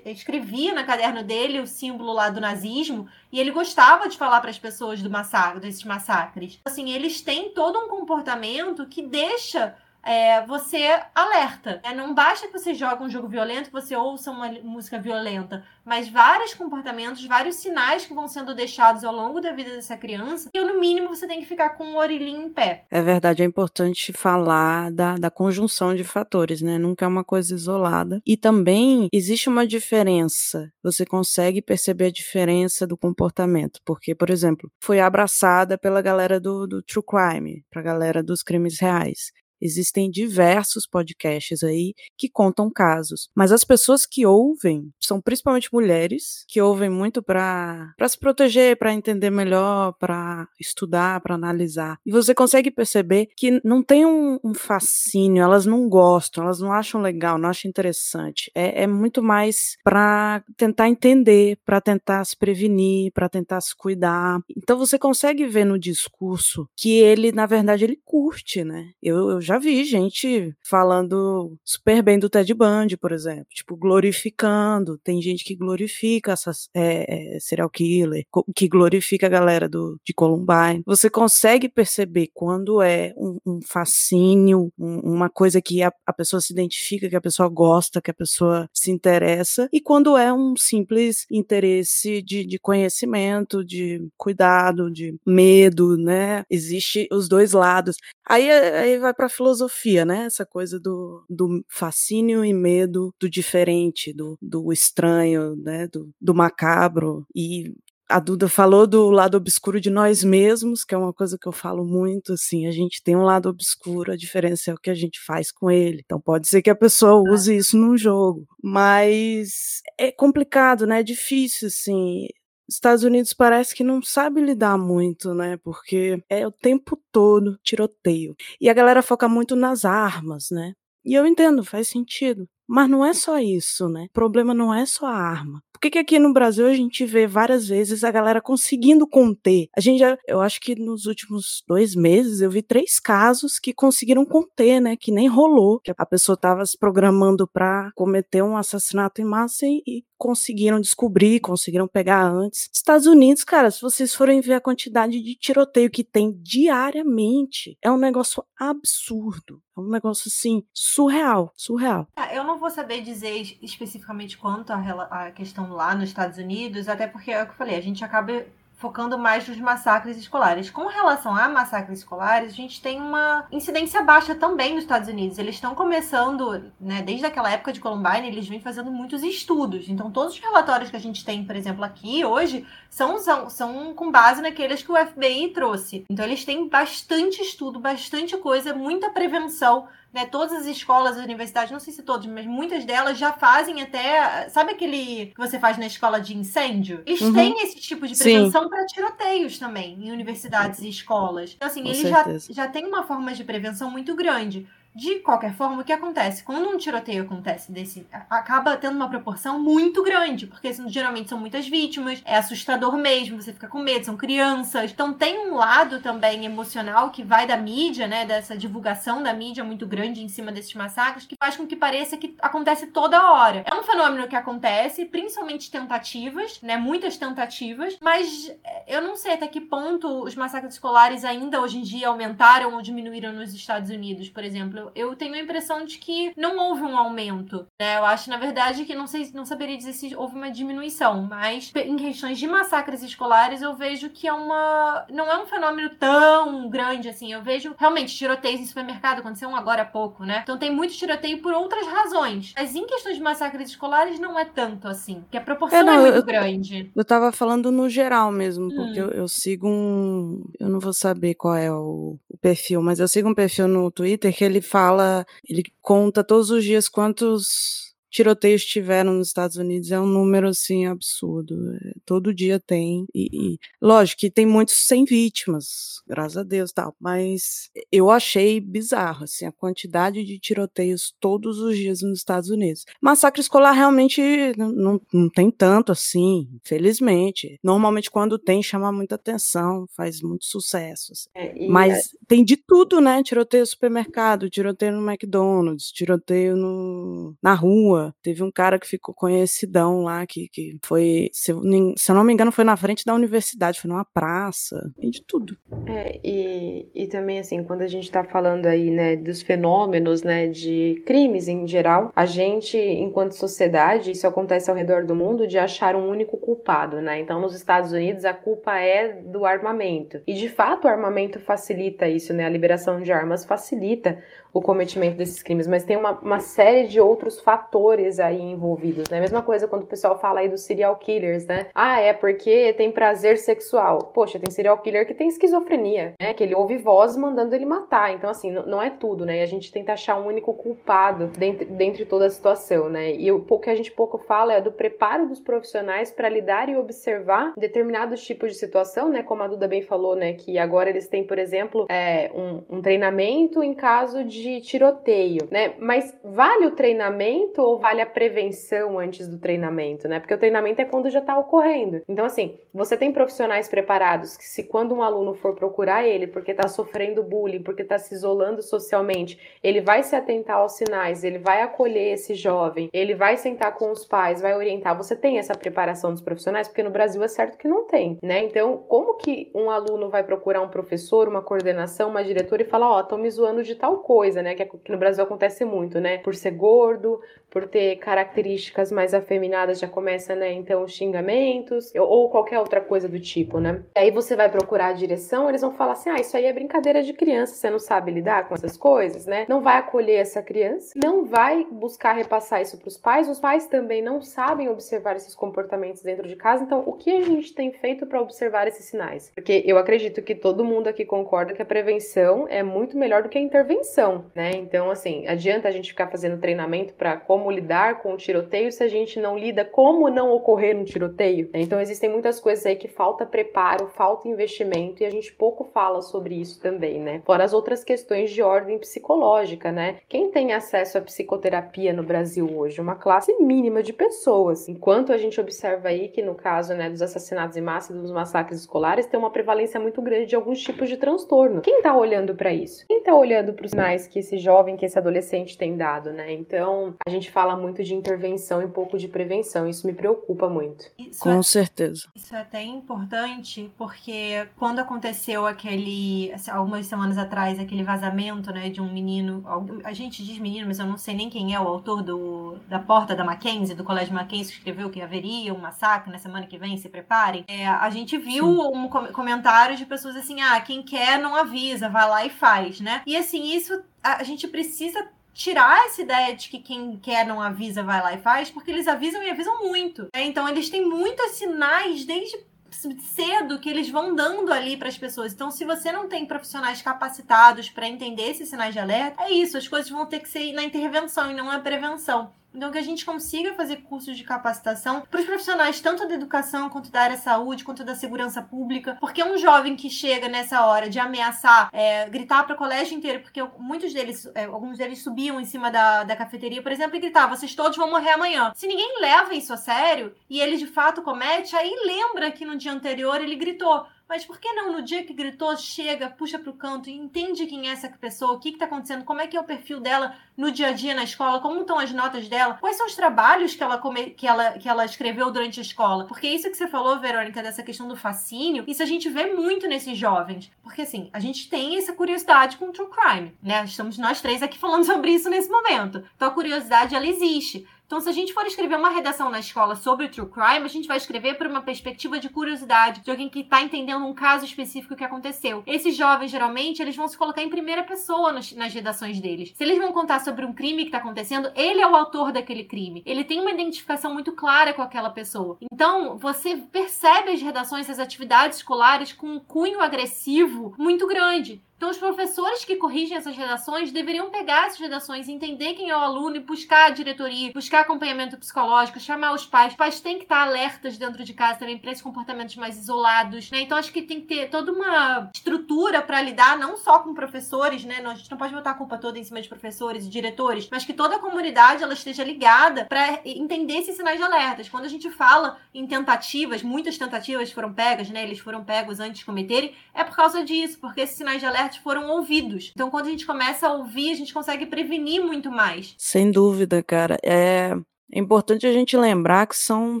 escrevia no caderno dele o símbolo lá do nazismo e ele gostava de falar para as pessoas do massacre, desses massacres. Assim, eles têm todo um comportamento que deixa é, você alerta. É, não basta que você jogue um jogo violento, que você ouça uma música violenta, mas vários comportamentos, vários sinais que vão sendo deixados ao longo da vida dessa criança, e no mínimo você tem que ficar com o orelhinho em pé. É verdade, é importante falar da, da conjunção de fatores, né? Nunca é uma coisa isolada. E também existe uma diferença. Você consegue perceber a diferença do comportamento. Porque, por exemplo, foi abraçada pela galera do, do True Crime, pra galera dos crimes reais. Existem diversos podcasts aí que contam casos, mas as pessoas que ouvem são principalmente mulheres que ouvem muito para para se proteger, para entender melhor, para estudar, para analisar. E você consegue perceber que não tem um, um, fascínio, elas não gostam, elas não acham legal, não acham interessante. É, é muito mais para tentar entender, para tentar se prevenir, para tentar se cuidar. Então você consegue ver no discurso que ele, na verdade, ele curte, né? Eu, eu já vi gente falando super bem do Ted Bundy, por exemplo, tipo, glorificando. Tem gente que glorifica essa é, é, serial killer, que glorifica a galera do, de Columbine. Você consegue perceber quando é um, um fascínio, um, uma coisa que a, a pessoa se identifica, que a pessoa gosta, que a pessoa se interessa, e quando é um simples interesse de, de conhecimento, de cuidado, de medo, né? Existe os dois lados. Aí, aí vai para filosofia, né? Essa coisa do, do fascínio e medo do diferente, do, do estranho, né? Do, do macabro. E a Duda falou do lado obscuro de nós mesmos, que é uma coisa que eu falo muito, assim, a gente tem um lado obscuro, a diferença é o que a gente faz com ele. Então pode ser que a pessoa use isso num jogo, mas é complicado, né? É difícil, assim. Estados Unidos parece que não sabe lidar muito, né? Porque é o tempo todo tiroteio. E a galera foca muito nas armas, né? E eu entendo, faz sentido. Mas não é só isso, né? O problema não é só a arma. Por que, que aqui no Brasil a gente vê várias vezes a galera conseguindo conter? A gente já, eu acho que nos últimos dois meses eu vi três casos que conseguiram conter, né? Que nem rolou. Que a pessoa estava se programando para cometer um assassinato em massa e, e conseguiram descobrir, conseguiram pegar antes. Estados Unidos, cara, se vocês forem ver a quantidade de tiroteio que tem diariamente, é um negócio absurdo. É um negócio assim, surreal, surreal. Ah, eu não vou saber dizer especificamente quanto a, questão lá nos Estados Unidos, até porque é o que eu falei, a gente acaba focando mais nos massacres escolares. Com relação a massacres escolares, a gente tem uma incidência baixa também nos Estados Unidos. Eles estão começando, né, desde aquela época de Columbine, eles vêm fazendo muitos estudos. Então, todos os relatórios que a gente tem, por exemplo, aqui hoje, são, são, são com base naqueles que o FBI trouxe. Então, eles têm bastante estudo, bastante coisa, muita prevenção né, todas as escolas, as universidades, não sei se todas, mas muitas delas já fazem até. Sabe aquele que você faz na escola de incêndio? Eles uhum. têm esse tipo de prevenção para tiroteios também, em universidades e escolas. Então, assim, Com eles já, já têm uma forma de prevenção muito grande. De qualquer forma, o que acontece? Quando um tiroteio acontece desse, acaba tendo uma proporção muito grande, porque geralmente são muitas vítimas, é assustador mesmo, você fica com medo, são crianças. Então tem um lado também emocional que vai da mídia, né, dessa divulgação da mídia muito grande em cima desses massacres, que faz com que pareça que acontece toda hora. É um fenômeno que acontece, principalmente tentativas, né, muitas tentativas, mas é, eu não sei até que ponto os massacres escolares ainda hoje em dia aumentaram ou diminuíram nos Estados Unidos, por exemplo eu tenho a impressão de que não houve um aumento. Né? Eu acho, na verdade, que não sei, não saberia dizer se houve uma diminuição, mas em questões de massacres escolares, eu vejo que é uma. não é um fenômeno tão grande assim. Eu vejo realmente tiroteios em supermercado, aconteceu um agora há pouco, né? Então tem muito tiroteio por outras razões. Mas em questões de massacres escolares, não é tanto assim. Porque a proporção é, não, é muito eu, grande. Eu tava falando no geral mesmo, hum. porque eu, eu, sigo um. Eu não vou saber qual é o, o perfil, mas eu sigo um perfil no Twitter que ele fala, ele conta todos os dias quantos tiroteios tiveram nos Estados Unidos é um número assim absurdo. Todo dia tem e, e, lógico que tem muitos sem vítimas, graças a Deus, tal. Mas eu achei bizarro assim a quantidade de tiroteios todos os dias nos Estados Unidos. Massacre escolar realmente não, não, não tem tanto assim, infelizmente. Normalmente quando tem chama muita atenção, faz muito sucesso. Assim. É, Mas é... tem de tudo, né? Tiroteio no supermercado, tiroteio no McDonald's, tiroteio no, na rua. Teve um cara que ficou conhecidão lá, que, que foi, se eu, se eu não me engano, foi na frente da universidade, foi numa praça, tem de tudo. É, e, e também, assim, quando a gente tá falando aí, né, dos fenômenos, né, de crimes em geral, a gente, enquanto sociedade, isso acontece ao redor do mundo, de achar um único culpado, né? Então, nos Estados Unidos, a culpa é do armamento. E, de fato, o armamento facilita isso, né? A liberação de armas facilita o cometimento desses crimes, mas tem uma, uma série de outros fatores aí envolvidos, né? Mesma coisa quando o pessoal fala aí dos serial killers, né? Ah, é porque tem prazer sexual. Poxa, tem serial killer que tem esquizofrenia, né? Que ele ouve voz mandando ele matar. Então, assim, não é tudo, né? E a gente tenta achar um único culpado dentro, dentro de toda a situação, né? E o que a gente pouco fala é do preparo dos profissionais para lidar e observar determinados tipos de situação, né? Como a Duda bem falou, né? Que agora eles têm, por exemplo, é, um, um treinamento em caso de de tiroteio, né? Mas vale o treinamento ou vale a prevenção antes do treinamento, né? Porque o treinamento é quando já tá ocorrendo. Então, assim, você tem profissionais preparados que, se quando um aluno for procurar ele porque tá sofrendo bullying, porque tá se isolando socialmente, ele vai se atentar aos sinais, ele vai acolher esse jovem, ele vai sentar com os pais, vai orientar. Você tem essa preparação dos profissionais? Porque no Brasil é certo que não tem, né? Então, como que um aluno vai procurar um professor, uma coordenação, uma diretora e falar: Ó, oh, tô me zoando de tal coisa? Coisa, né? Que, que no Brasil acontece muito, né? Por ser gordo, por ter características mais afeminadas, já começa, né? Então, os xingamentos, ou qualquer outra coisa do tipo, né? E aí você vai procurar a direção, eles vão falar assim: ah, isso aí é brincadeira de criança, você não sabe lidar com essas coisas, né? Não vai acolher essa criança, não vai buscar repassar isso para os pais, os pais também não sabem observar esses comportamentos dentro de casa, então o que a gente tem feito para observar esses sinais? Porque eu acredito que todo mundo aqui concorda que a prevenção é muito melhor do que a intervenção, né? Então, assim, adianta a gente ficar fazendo treinamento para como lidar com o tiroteio se a gente não lida como não ocorrer um tiroteio. Né? Então, existem muitas coisas aí que falta preparo, falta investimento e a gente pouco fala sobre isso também, né? Fora as outras questões de ordem psicológica, né? Quem tem acesso à psicoterapia no Brasil hoje? Uma classe mínima de pessoas. Enquanto a gente observa aí que no caso, né, dos assassinatos em massa e dos massacres escolares tem uma prevalência muito grande de alguns tipos de transtorno. Quem tá olhando para isso? Quem tá olhando para os sinais que esse jovem, que esse adolescente tem dado, né? Então, a gente fala muito de intervenção e pouco de prevenção. Isso me preocupa muito. Isso Com é, certeza. Isso é até importante, porque quando aconteceu aquele, assim, algumas semanas atrás, aquele vazamento, né, de um menino, a gente diz menino, mas eu não sei nem quem é o autor do, da porta da Mackenzie, do Colégio Mackenzie, que escreveu que haveria um massacre na semana que vem, se preparem. É, a gente viu Sim. um comentário de pessoas assim, ah, quem quer não avisa, vai lá e faz, né? E assim, isso a gente precisa tirar essa ideia de que quem quer não avisa vai lá e faz, porque eles avisam e avisam muito. Né? Então eles têm muitos sinais desde cedo que eles vão dando ali para as pessoas. Então, se você não tem profissionais capacitados para entender esses sinais de alerta, é isso, as coisas vão ter que ser na intervenção e não na prevenção. Então, que a gente consiga fazer cursos de capacitação para os profissionais, tanto da educação, quanto da área saúde, quanto da segurança pública. Porque um jovem que chega nessa hora de ameaçar, é, gritar para o colégio inteiro, porque muitos deles, é, alguns deles subiam em cima da, da cafeteria, por exemplo, e gritavam: vocês todos vão morrer amanhã. Se ninguém leva isso a sério e ele de fato comete, aí lembra que no dia anterior ele gritou. Mas por que não no dia que gritou, chega, puxa pro canto e entende quem é essa pessoa, o que está acontecendo, como é que é o perfil dela no dia a dia na escola, como estão as notas dela, quais são os trabalhos que ela, come, que ela, que ela escreveu durante a escola. Porque isso que você falou, Verônica, dessa questão do fascínio, isso a gente vê muito nesses jovens. Porque assim, a gente tem essa curiosidade com o true crime, né? Estamos nós três aqui falando sobre isso nesse momento. Então a curiosidade ela existe. Então, se a gente for escrever uma redação na escola sobre true crime, a gente vai escrever por uma perspectiva de curiosidade, de alguém que está entendendo um caso específico que aconteceu. Esses jovens, geralmente, eles vão se colocar em primeira pessoa nas, redações deles. Se eles vão contar sobre um crime que está acontecendo, ele é o autor daquele crime. Ele tem uma identificação muito clara com aquela pessoa. Então, você percebe as redações, as atividades escolares com um cunho agressivo muito grande. Então, os professores que corrigem essas redações deveriam pegar essas redações, entender quem é o aluno e buscar a diretoria, buscar acompanhamento psicológico, chamar os pais. Os pais têm que estar alertas dentro de casa também para esses comportamentos mais isolados, né? Então, acho que tem que ter toda uma estrutura para lidar não só com professores, né? a gente não pode botar a culpa toda em cima de professores e diretores, mas que toda a comunidade ela esteja ligada para entender esses sinais de alertas. Quando a gente fala em tentativas, muitas tentativas foram pegas, né? Eles foram pegos antes de cometerem, é por causa disso, porque esses sinais de alertas foram ouvidos. Então, quando a gente começa a ouvir, a gente consegue prevenir muito mais. Sem dúvida, cara. É. É importante a gente lembrar que são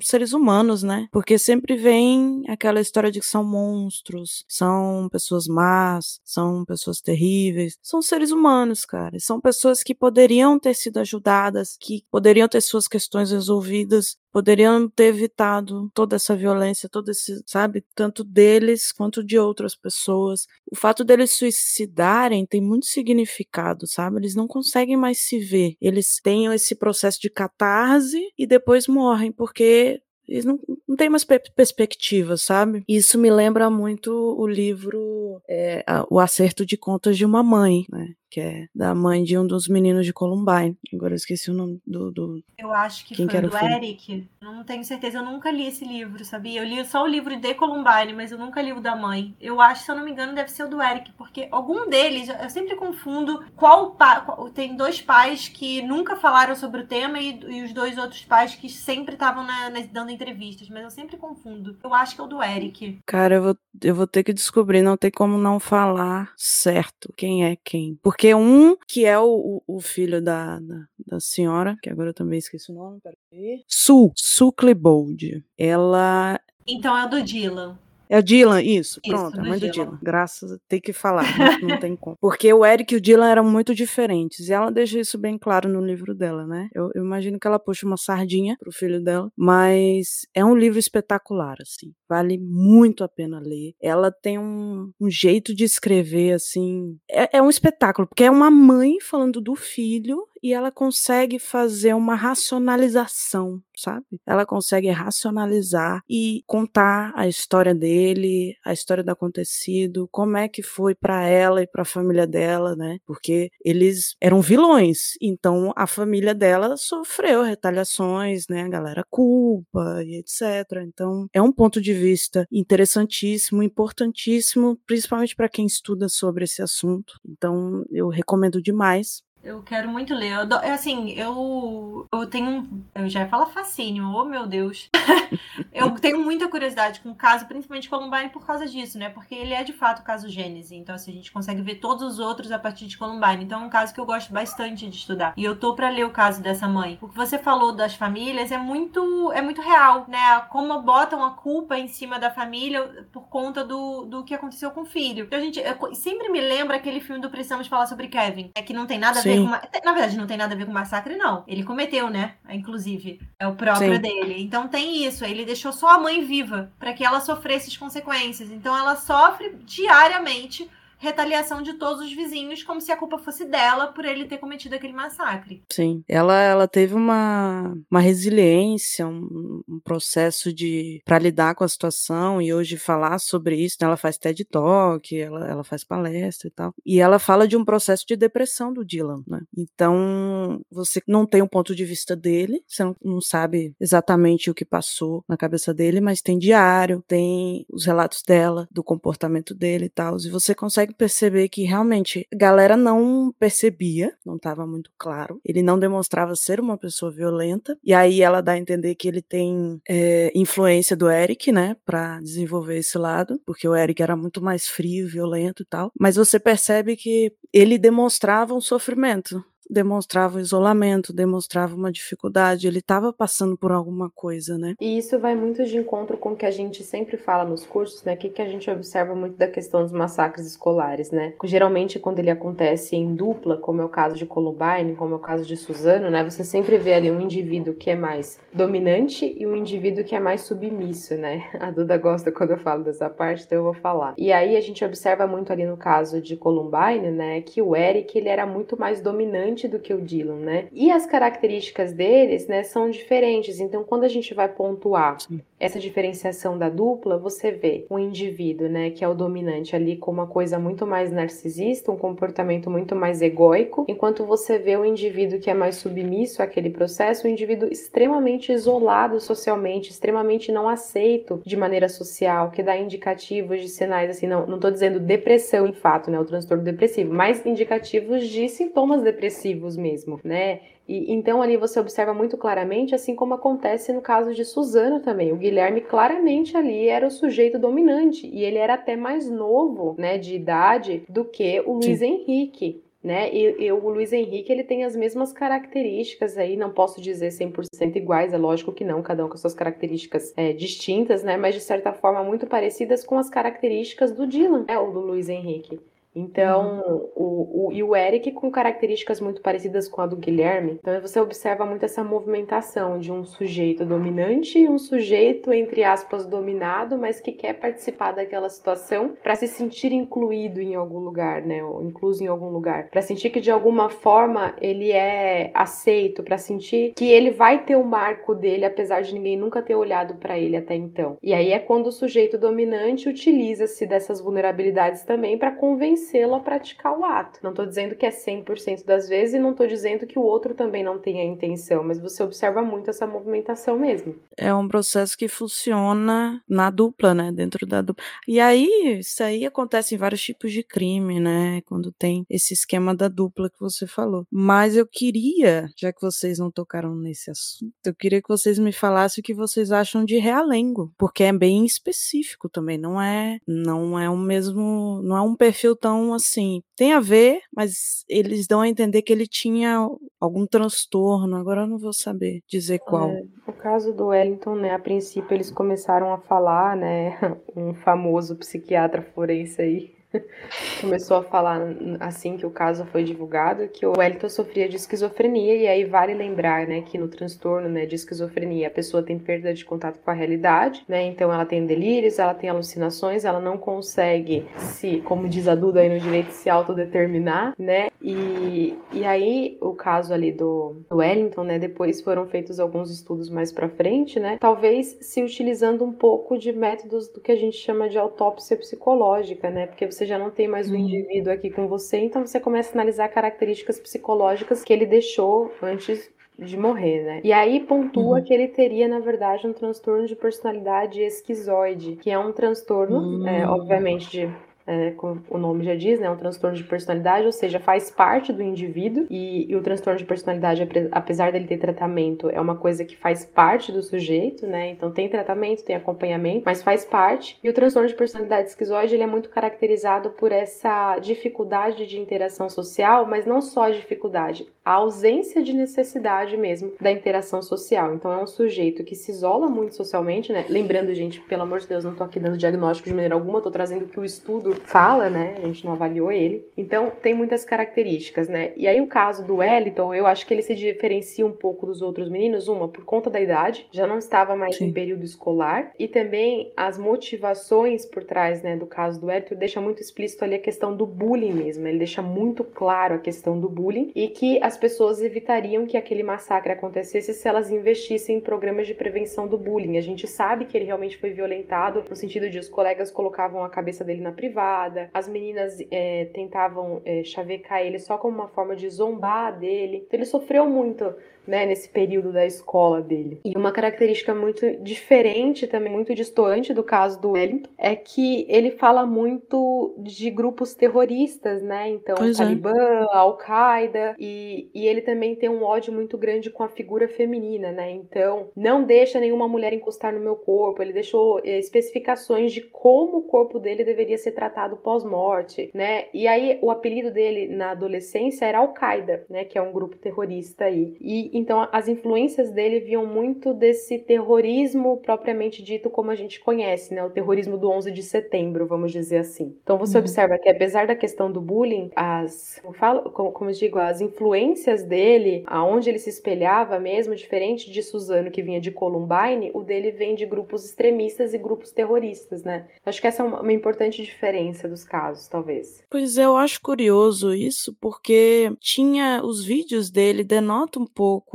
seres humanos, né? Porque sempre vem aquela história de que são monstros, são pessoas más, são pessoas terríveis. São seres humanos, cara. São pessoas que poderiam ter sido ajudadas, que poderiam ter suas questões resolvidas poderiam ter evitado toda essa violência, todo esse, sabe, tanto deles quanto de outras pessoas. O fato deles suicidarem tem muito significado, sabe? Eles não conseguem mais se ver. Eles têm esse processo de catarse e depois morrem porque eles não, não têm mais perspectiva, sabe? Isso me lembra muito o livro é, O Acerto de Contas de uma Mãe, né? Que é da mãe de um dos meninos de Columbine. Agora eu esqueci o nome do. do... Eu acho que Quem foi que do Eric. Não tenho certeza, eu nunca li esse livro, sabia? Eu li só o livro de Columbine, mas eu nunca li o da mãe. Eu acho, se eu não me engano, deve ser o do Eric, porque algum deles, eu sempre confundo qual pai. Tem dois pais que nunca falaram sobre o tema e, e os dois outros pais que sempre estavam dando entrevistas, mas eu sempre confundo. Eu acho que é o do Eric. Cara, eu vou, eu vou ter que descobrir, não tem como não falar certo quem é quem. Porque porque um, que é o, o filho da, da, da, senhora, que agora eu também esqueci o nome, peraí. Su, Su Klebold. Ela. Então é o do Dylan. É a Dylan, isso. isso pronto, a mãe do Dylan. Dylan. Graças, tem que falar, não, não tem como. Porque o Eric e o Dylan eram muito diferentes. E ela deixa isso bem claro no livro dela, né? Eu, eu imagino que ela puxa uma sardinha pro filho dela. Mas é um livro espetacular, assim. Vale muito a pena ler. Ela tem um, um jeito de escrever, assim. É, é um espetáculo, porque é uma mãe falando do filho e ela consegue fazer uma racionalização, sabe? Ela consegue racionalizar e contar a história dele, a história do acontecido, como é que foi para ela e para a família dela, né? Porque eles eram vilões, então a família dela sofreu retaliações, né? A galera culpa e etc. Então é um ponto de vista interessantíssimo, importantíssimo, principalmente para quem estuda sobre esse assunto. Então eu recomendo demais. Eu quero muito ler. Eu, assim, eu, eu tenho. Eu já ia falar fascínio, oh meu Deus. eu tenho muita curiosidade com o caso, principalmente Columbine, por causa disso, né? Porque ele é de fato o caso Gênese. Então, assim, a gente consegue ver todos os outros a partir de Columbine. Então, é um caso que eu gosto bastante de estudar. E eu tô para ler o caso dessa mãe. O que você falou das famílias é muito, é muito real, né? Como botam a culpa em cima da família por conta do, do que aconteceu com o filho. Então, a gente sempre me lembra aquele filme do Precisamos Falar sobre Kevin, é que não tem nada a ver ver com. Na verdade, não tem nada a ver com massacre, não. Ele cometeu, né? Inclusive. É o próprio Sim. dele. Então tem isso. Ele deixou só a mãe viva para que ela sofresse as consequências. Então ela sofre diariamente retaliação de todos os vizinhos, como se a culpa fosse dela por ele ter cometido aquele massacre. Sim, ela, ela teve uma, uma resiliência, um, um processo de para lidar com a situação e hoje falar sobre isso. Né? Ela faz TED Talk, ela, ela faz palestra e tal. E ela fala de um processo de depressão do Dylan, né? Então, você não tem o um ponto de vista dele, você não, não sabe exatamente o que passou na cabeça dele, mas tem diário, tem os relatos dela, do comportamento dele e tal, e você consegue consegue perceber que realmente a galera não percebia, não estava muito claro. Ele não demonstrava ser uma pessoa violenta. E aí ela dá a entender que ele tem é, influência do Eric, né, para desenvolver esse lado, porque o Eric era muito mais frio, violento e tal. Mas você percebe que ele demonstrava um sofrimento demonstrava isolamento, demonstrava uma dificuldade, ele estava passando por alguma coisa, né? E isso vai muito de encontro com o que a gente sempre fala nos cursos, né? O que, que a gente observa muito da questão dos massacres escolares, né? Geralmente, quando ele acontece em dupla, como é o caso de Columbine, como é o caso de Suzano, né? Você sempre vê ali um indivíduo que é mais dominante e um indivíduo que é mais submisso, né? A Duda gosta quando eu falo dessa parte, então eu vou falar. E aí a gente observa muito ali no caso de Columbine, né? Que o Eric, ele era muito mais dominante do que o Dylan, né? E as características deles, né, são diferentes. Então, quando a gente vai pontuar essa diferenciação da dupla, você vê um indivíduo, né, que é o dominante ali com uma coisa muito mais narcisista, um comportamento muito mais egóico, enquanto você vê o indivíduo que é mais submisso àquele processo, um indivíduo extremamente isolado socialmente, extremamente não aceito de maneira social, que dá indicativos de sinais assim, não, não tô dizendo depressão em fato, né, o transtorno depressivo, mas indicativos de sintomas depressivos mesmo, né? E, então ali você observa muito claramente, assim como acontece no caso de Suzana também. O Guilherme claramente ali era o sujeito dominante e ele era até mais novo, né, de idade do que o Luiz Sim. Henrique. Né? E, e, o Luiz Henrique ele tem as mesmas características aí, não posso dizer 100% iguais, é lógico que não, cada um com suas características é, distintas, né? Mas de certa forma muito parecidas com as características do Dylan, né? Ou do Luiz Henrique. Então, uhum. o, o, e o Eric com características muito parecidas com a do Guilherme. Então, você observa muito essa movimentação de um sujeito dominante e um sujeito, entre aspas, dominado, mas que quer participar daquela situação para se sentir incluído em algum lugar, né? Ou incluso em algum lugar. Para sentir que de alguma forma ele é aceito, para sentir que ele vai ter o marco dele, apesar de ninguém nunca ter olhado para ele até então. E aí é quando o sujeito dominante utiliza-se dessas vulnerabilidades também para convencer convencê-lo a praticar o ato. Não estou dizendo que é 100% das vezes e não estou dizendo que o outro também não tenha intenção, mas você observa muito essa movimentação mesmo. É um processo que funciona na dupla, né? Dentro da dupla. E aí, isso aí acontece em vários tipos de crime, né? Quando tem esse esquema da dupla que você falou. Mas eu queria, já que vocês não tocaram nesse assunto, eu queria que vocês me falassem o que vocês acham de realengo, porque é bem específico também, não é, não é o mesmo, não é um perfil tão então, assim, tem a ver, mas eles dão a entender que ele tinha algum transtorno. Agora eu não vou saber dizer qual. É, o caso do Wellington, né? A princípio eles começaram a falar, né? Um famoso psiquiatra forense aí começou a falar assim que o caso foi divulgado que o Wellington sofria de esquizofrenia e aí vale lembrar, né, que no transtorno, né, de esquizofrenia a pessoa tem perda de contato com a realidade, né, então ela tem delírios, ela tem alucinações, ela não consegue se, como diz a Duda aí no direito, se autodeterminar, né, e, e aí o caso ali do, do Wellington, né, depois foram feitos alguns estudos mais para frente, né, talvez se utilizando um pouco de métodos do que a gente chama de autópsia psicológica, né, porque você já não tem mais o uhum. indivíduo aqui com você, então você começa a analisar características psicológicas que ele deixou antes de morrer, né? E aí pontua uhum. que ele teria, na verdade, um transtorno de personalidade esquizoide, que é um transtorno, uhum. é, obviamente, de é, como o nome já diz, né, um transtorno de personalidade, ou seja, faz parte do indivíduo e, e, o transtorno de personalidade, apesar dele ter tratamento, é uma coisa que faz parte do sujeito, né? Então tem tratamento, tem acompanhamento, mas faz parte. E o transtorno de personalidade esquizoide, ele é muito caracterizado por essa dificuldade de interação social, mas não só a dificuldade, a ausência de necessidade mesmo da interação social. Então é um sujeito que se isola muito socialmente, né? Lembrando, gente, pelo amor de Deus, não tô aqui dando diagnóstico de maneira alguma, tô trazendo que o estudo fala, né? A gente não avaliou ele. Então tem muitas características, né? E aí o caso do Wellington, eu acho que ele se diferencia um pouco dos outros meninos, uma por conta da idade, já não estava mais Sim. em período escolar, e também as motivações por trás, né, do caso do Wellington deixa muito explícito ali a questão do bullying mesmo. Ele deixa muito claro a questão do bullying e que as pessoas evitariam que aquele massacre acontecesse se elas investissem em programas de prevenção do bullying. A gente sabe que ele realmente foi violentado, no sentido de os colegas colocavam a cabeça dele na privada, as meninas é, tentavam é, chavecar ele só como uma forma de zombar dele. Então, ele sofreu muito né, nesse período da escola dele. E uma característica muito diferente, também muito distante do caso do Wellington, é que ele fala muito de grupos terroristas, né? Então, pois é. Talibã, é. Al-Qaeda, e, e ele também tem um ódio muito grande com a figura feminina, né? Então, não deixa nenhuma mulher encostar no meu corpo. Ele deixou é, especificações de como o corpo dele deveria ser tratado pós-morte, né? E aí, o apelido dele na adolescência era Al-Qaeda, né? Que é um grupo terrorista aí. E então as influências dele vinham muito desse terrorismo propriamente dito como a gente conhece, né? O terrorismo do 11 de setembro, vamos dizer assim. Então você uhum. observa que apesar da questão do bullying, as, como, falo, como, como eu digo, as influências dele, aonde ele se espelhava mesmo, diferente de Suzano que vinha de Columbine, o dele vem de grupos extremistas e grupos terroristas, né? Acho que essa é uma, uma importante diferença dos casos, talvez. Pois é, eu acho curioso isso, porque tinha os vídeos dele denotam um pouco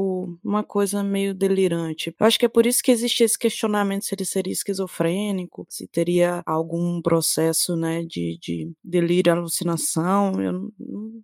uma coisa meio delirante. Eu acho que é por isso que existe esse questionamento se ele seria esquizofrênico, se teria algum processo, né, de, de delírio, alucinação. Eu não,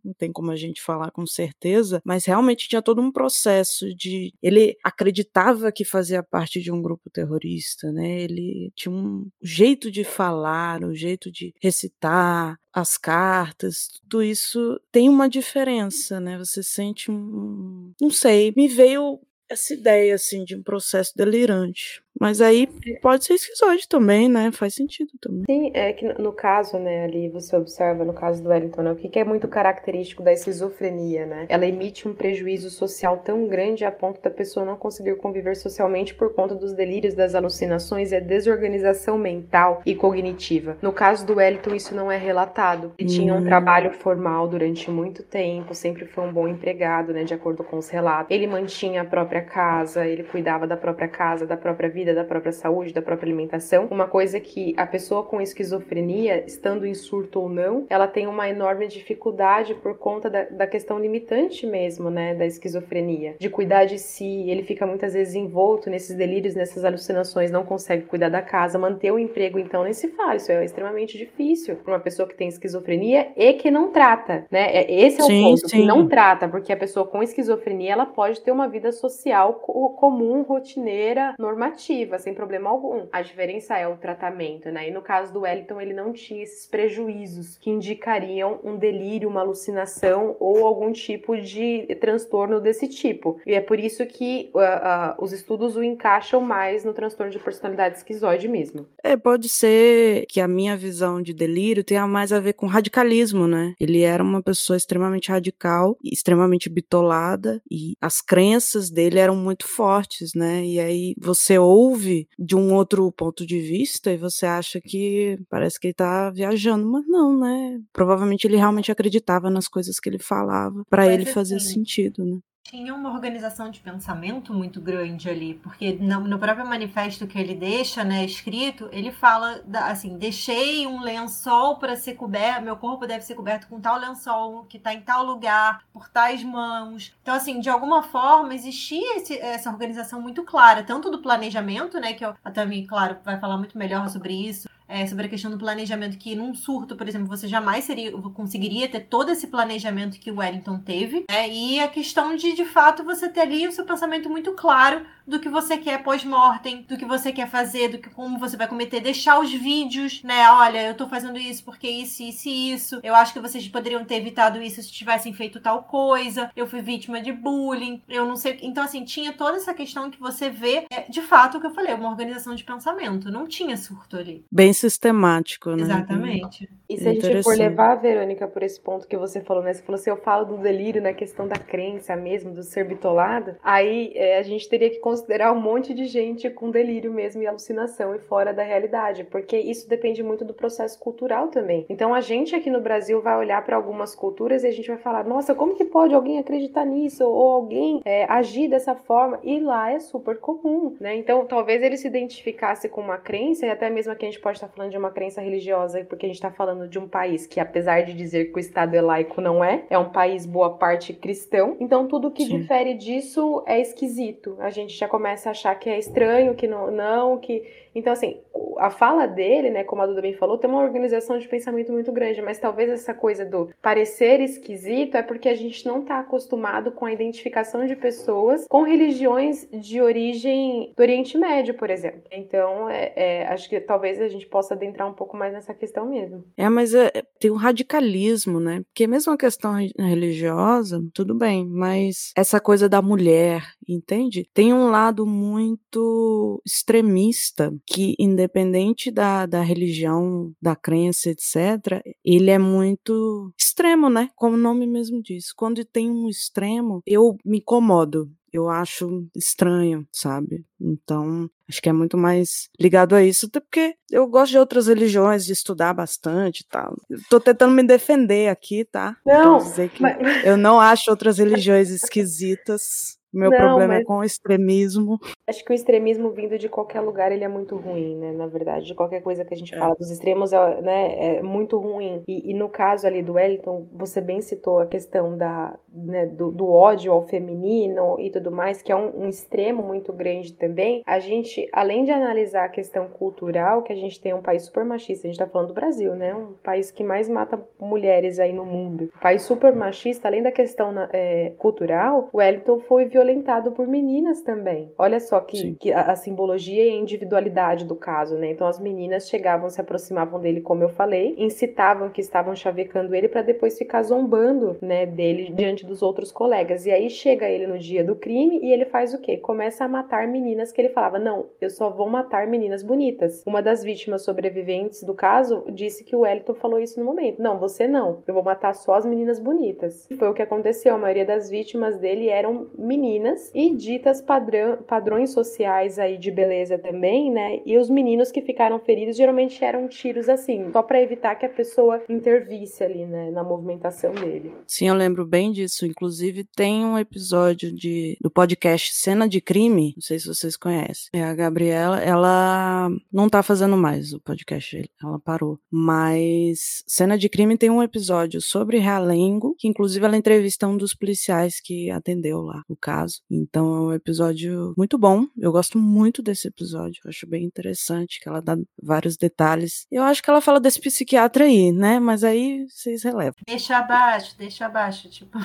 não tem como a gente falar com certeza, mas realmente tinha todo um processo de ele acreditava que fazia parte de um grupo terrorista, né? Ele tinha um jeito de falar, um jeito de recitar, as cartas, tudo isso tem uma diferença, né? Você sente um. Não sei, me veio essa ideia assim de um processo delirante. Mas aí é. pode ser esquizoide também, né? Faz sentido também. Sim, é que no caso, né, ali você observa no caso do Wellington, né, o que é muito característico da esquizofrenia, né? Ela emite um prejuízo social tão grande a ponto da pessoa não conseguir conviver socialmente por conta dos delírios, das alucinações e a desorganização mental e cognitiva. No caso do Wellington, isso não é relatado. Ele hum. tinha um hum. trabalho formal durante muito tempo, sempre foi um bom empregado, né, de acordo com os relatos. Ele mantinha a própria casa, ele cuidava da própria casa, da própria vida, da própria saúde, da própria alimentação. Uma coisa que a pessoa com esquizofrenia, estando em surto ou não, ela tem uma enorme dificuldade por conta da, da questão limitante mesmo, né, da esquizofrenia, de cuidar de si. Ele fica muitas vezes envolto nesses delírios, nessas alucinações, não consegue cuidar da casa, manter o emprego, então nem se fala. Isso é extremamente difícil para uma pessoa que tem esquizofrenia e que não trata, né? É, esse é o sim, ponto, sim. que não trata, porque a pessoa com esquizofrenia ela pode ter uma vida social comum, rotineira, normativa sem problema algum. A diferença é o tratamento, né? E no caso do Wellington, ele não tinha esses prejuízos que indicariam um delírio, uma alucinação ou algum tipo de transtorno desse tipo. E é por isso que uh, uh, os estudos o encaixam mais no transtorno de personalidade esquizoide mesmo. É, pode ser que a minha visão de delírio tenha mais a ver com radicalismo, né? Ele era uma pessoa extremamente radical, extremamente bitolada, e as crenças dele eram muito fortes, né? E aí você ouve ouve de um outro ponto de vista e você acha que parece que ele tá viajando, mas não, né? Provavelmente ele realmente acreditava nas coisas que ele falava, para ele fazia assim, sentido, né? Tinha uma organização de pensamento muito grande ali, porque no, próprio manifesto que ele deixa, né, escrito, ele fala da, assim: deixei um lençol para ser coberto, meu corpo deve ser coberto com tal lençol que está em tal lugar, por tais mãos. Então, assim, de alguma forma existia esse, essa organização muito clara, tanto do planejamento, né, que a Tami, claro, vai falar muito melhor sobre isso, é, sobre a questão do planejamento, que num surto, por exemplo, você jamais seria, conseguiria ter todo esse planejamento que o Wellington teve, né? e a questão de, de fato, você ter ali o seu pensamento muito claro do que você quer pós-mortem, do que você quer fazer, do que como você vai cometer, deixar os vídeos, né? Olha, eu tô fazendo isso porque isso, isso e isso. Eu acho que vocês poderiam ter evitado isso se tivessem feito tal coisa. Eu fui vítima de bullying. Eu não sei. Então, assim, tinha toda essa questão que você vê, é, de fato, o que eu falei, uma organização de pensamento. Não tinha surto ali. Bem sistemático, né? Exatamente. E se a gente for levar a Verônica por esse ponto que você falou, né? Você falou assim, eu falo do delírio na questão da crença mesmo, do ser bitolado, aí é, a gente teria que considerar um monte de gente com delírio mesmo e alucinação e fora da realidade, porque isso depende muito do processo cultural também. Então a gente aqui no Brasil vai olhar para algumas culturas e a gente vai falar, nossa, como que pode alguém acreditar nisso ou alguém é, agir dessa forma? E lá é super comum, né? Então talvez ele se identificasse com uma crença e até mesmo aqui a gente pode estar falando de uma crença religiosa, porque a gente está falando de um país que apesar de dizer que o Estado é laico não é, é um país boa parte cristão. Então tudo que Sim. difere disso é esquisito. A gente já começa a achar que é estranho, que não, não, que. Então, assim, a fala dele, né, como a Duda bem falou, tem uma organização de pensamento muito grande, mas talvez essa coisa do parecer esquisito é porque a gente não está acostumado com a identificação de pessoas com religiões de origem do Oriente Médio, por exemplo. Então, é, é, acho que talvez a gente possa adentrar um pouco mais nessa questão mesmo. É, mas é, tem um radicalismo, né? Porque mesmo a questão religiosa, tudo bem, mas essa coisa da mulher, entende? Tem um lado muito extremista que, independente da, da religião, da crença, etc., ele é muito extremo, né? Como o nome mesmo diz. Quando tem um extremo, eu me incomodo eu acho estranho, sabe? Então, acho que é muito mais ligado a isso, até porque eu gosto de outras religiões, de estudar bastante e tal. Tô tentando me defender aqui, tá? Não, mas... eu não acho outras religiões esquisitas. Meu Não, problema é mas- com o extremismo. Acho que o extremismo vindo de qualquer lugar, ele é muito ruim, né? Na verdade, de qualquer coisa que a gente É. fala dos extremos, é, né, é muito ruim. E, e no caso ali do Wellington, você bem citou a questão da, né, do, do ódio ao feminino e tudo mais, que é um, um extremo muito grande também. A gente, além de analisar a questão cultural, que a gente tem um país super machista, a gente tá falando do Brasil, né? Um país que mais mata mulheres aí no mundo. Um país super machista, além da questão é, cultural, o Wellington foi violentado por meninas também. Olha só que, que a, a simbologia e a individualidade do caso, né? Então as meninas chegavam, se aproximavam dele, como eu falei, incitavam que estavam chavecando ele para depois ficar zombando, né, dele diante dos outros colegas. E aí chega ele no dia do crime e ele faz o quê? Começa a matar meninas que ele falava: "Não, eu só vou matar meninas bonitas". Uma das vítimas sobreviventes do caso disse que o Wellington falou isso no momento. Não, você não. Eu vou matar só as meninas bonitas. E foi o que aconteceu. A maioria das vítimas dele eram meninas e ditas padrão, padrões sociais aí de beleza também, né? E os meninos que ficaram feridos geralmente eram tiros assim, só pra evitar que a pessoa intervisse ali, né, na movimentação dele. Sim, eu lembro bem disso. Inclusive, tem um episódio de, do podcast Cena de Crime. Não sei se vocês conhecem. É a Gabriela, ela não tá fazendo mais o podcast, ela parou. Mas Cena de Crime tem um episódio sobre Realengo, que inclusive ela entrevista um dos policiais que atendeu lá o caso. Então é um episódio muito bom. Eu gosto muito desse episódio. Eu acho bem interessante que ela dá vários detalhes. Eu acho que ela fala desse psiquiatra aí, né? Mas aí vocês relevam. Deixa abaixo, deixa abaixo, tipo.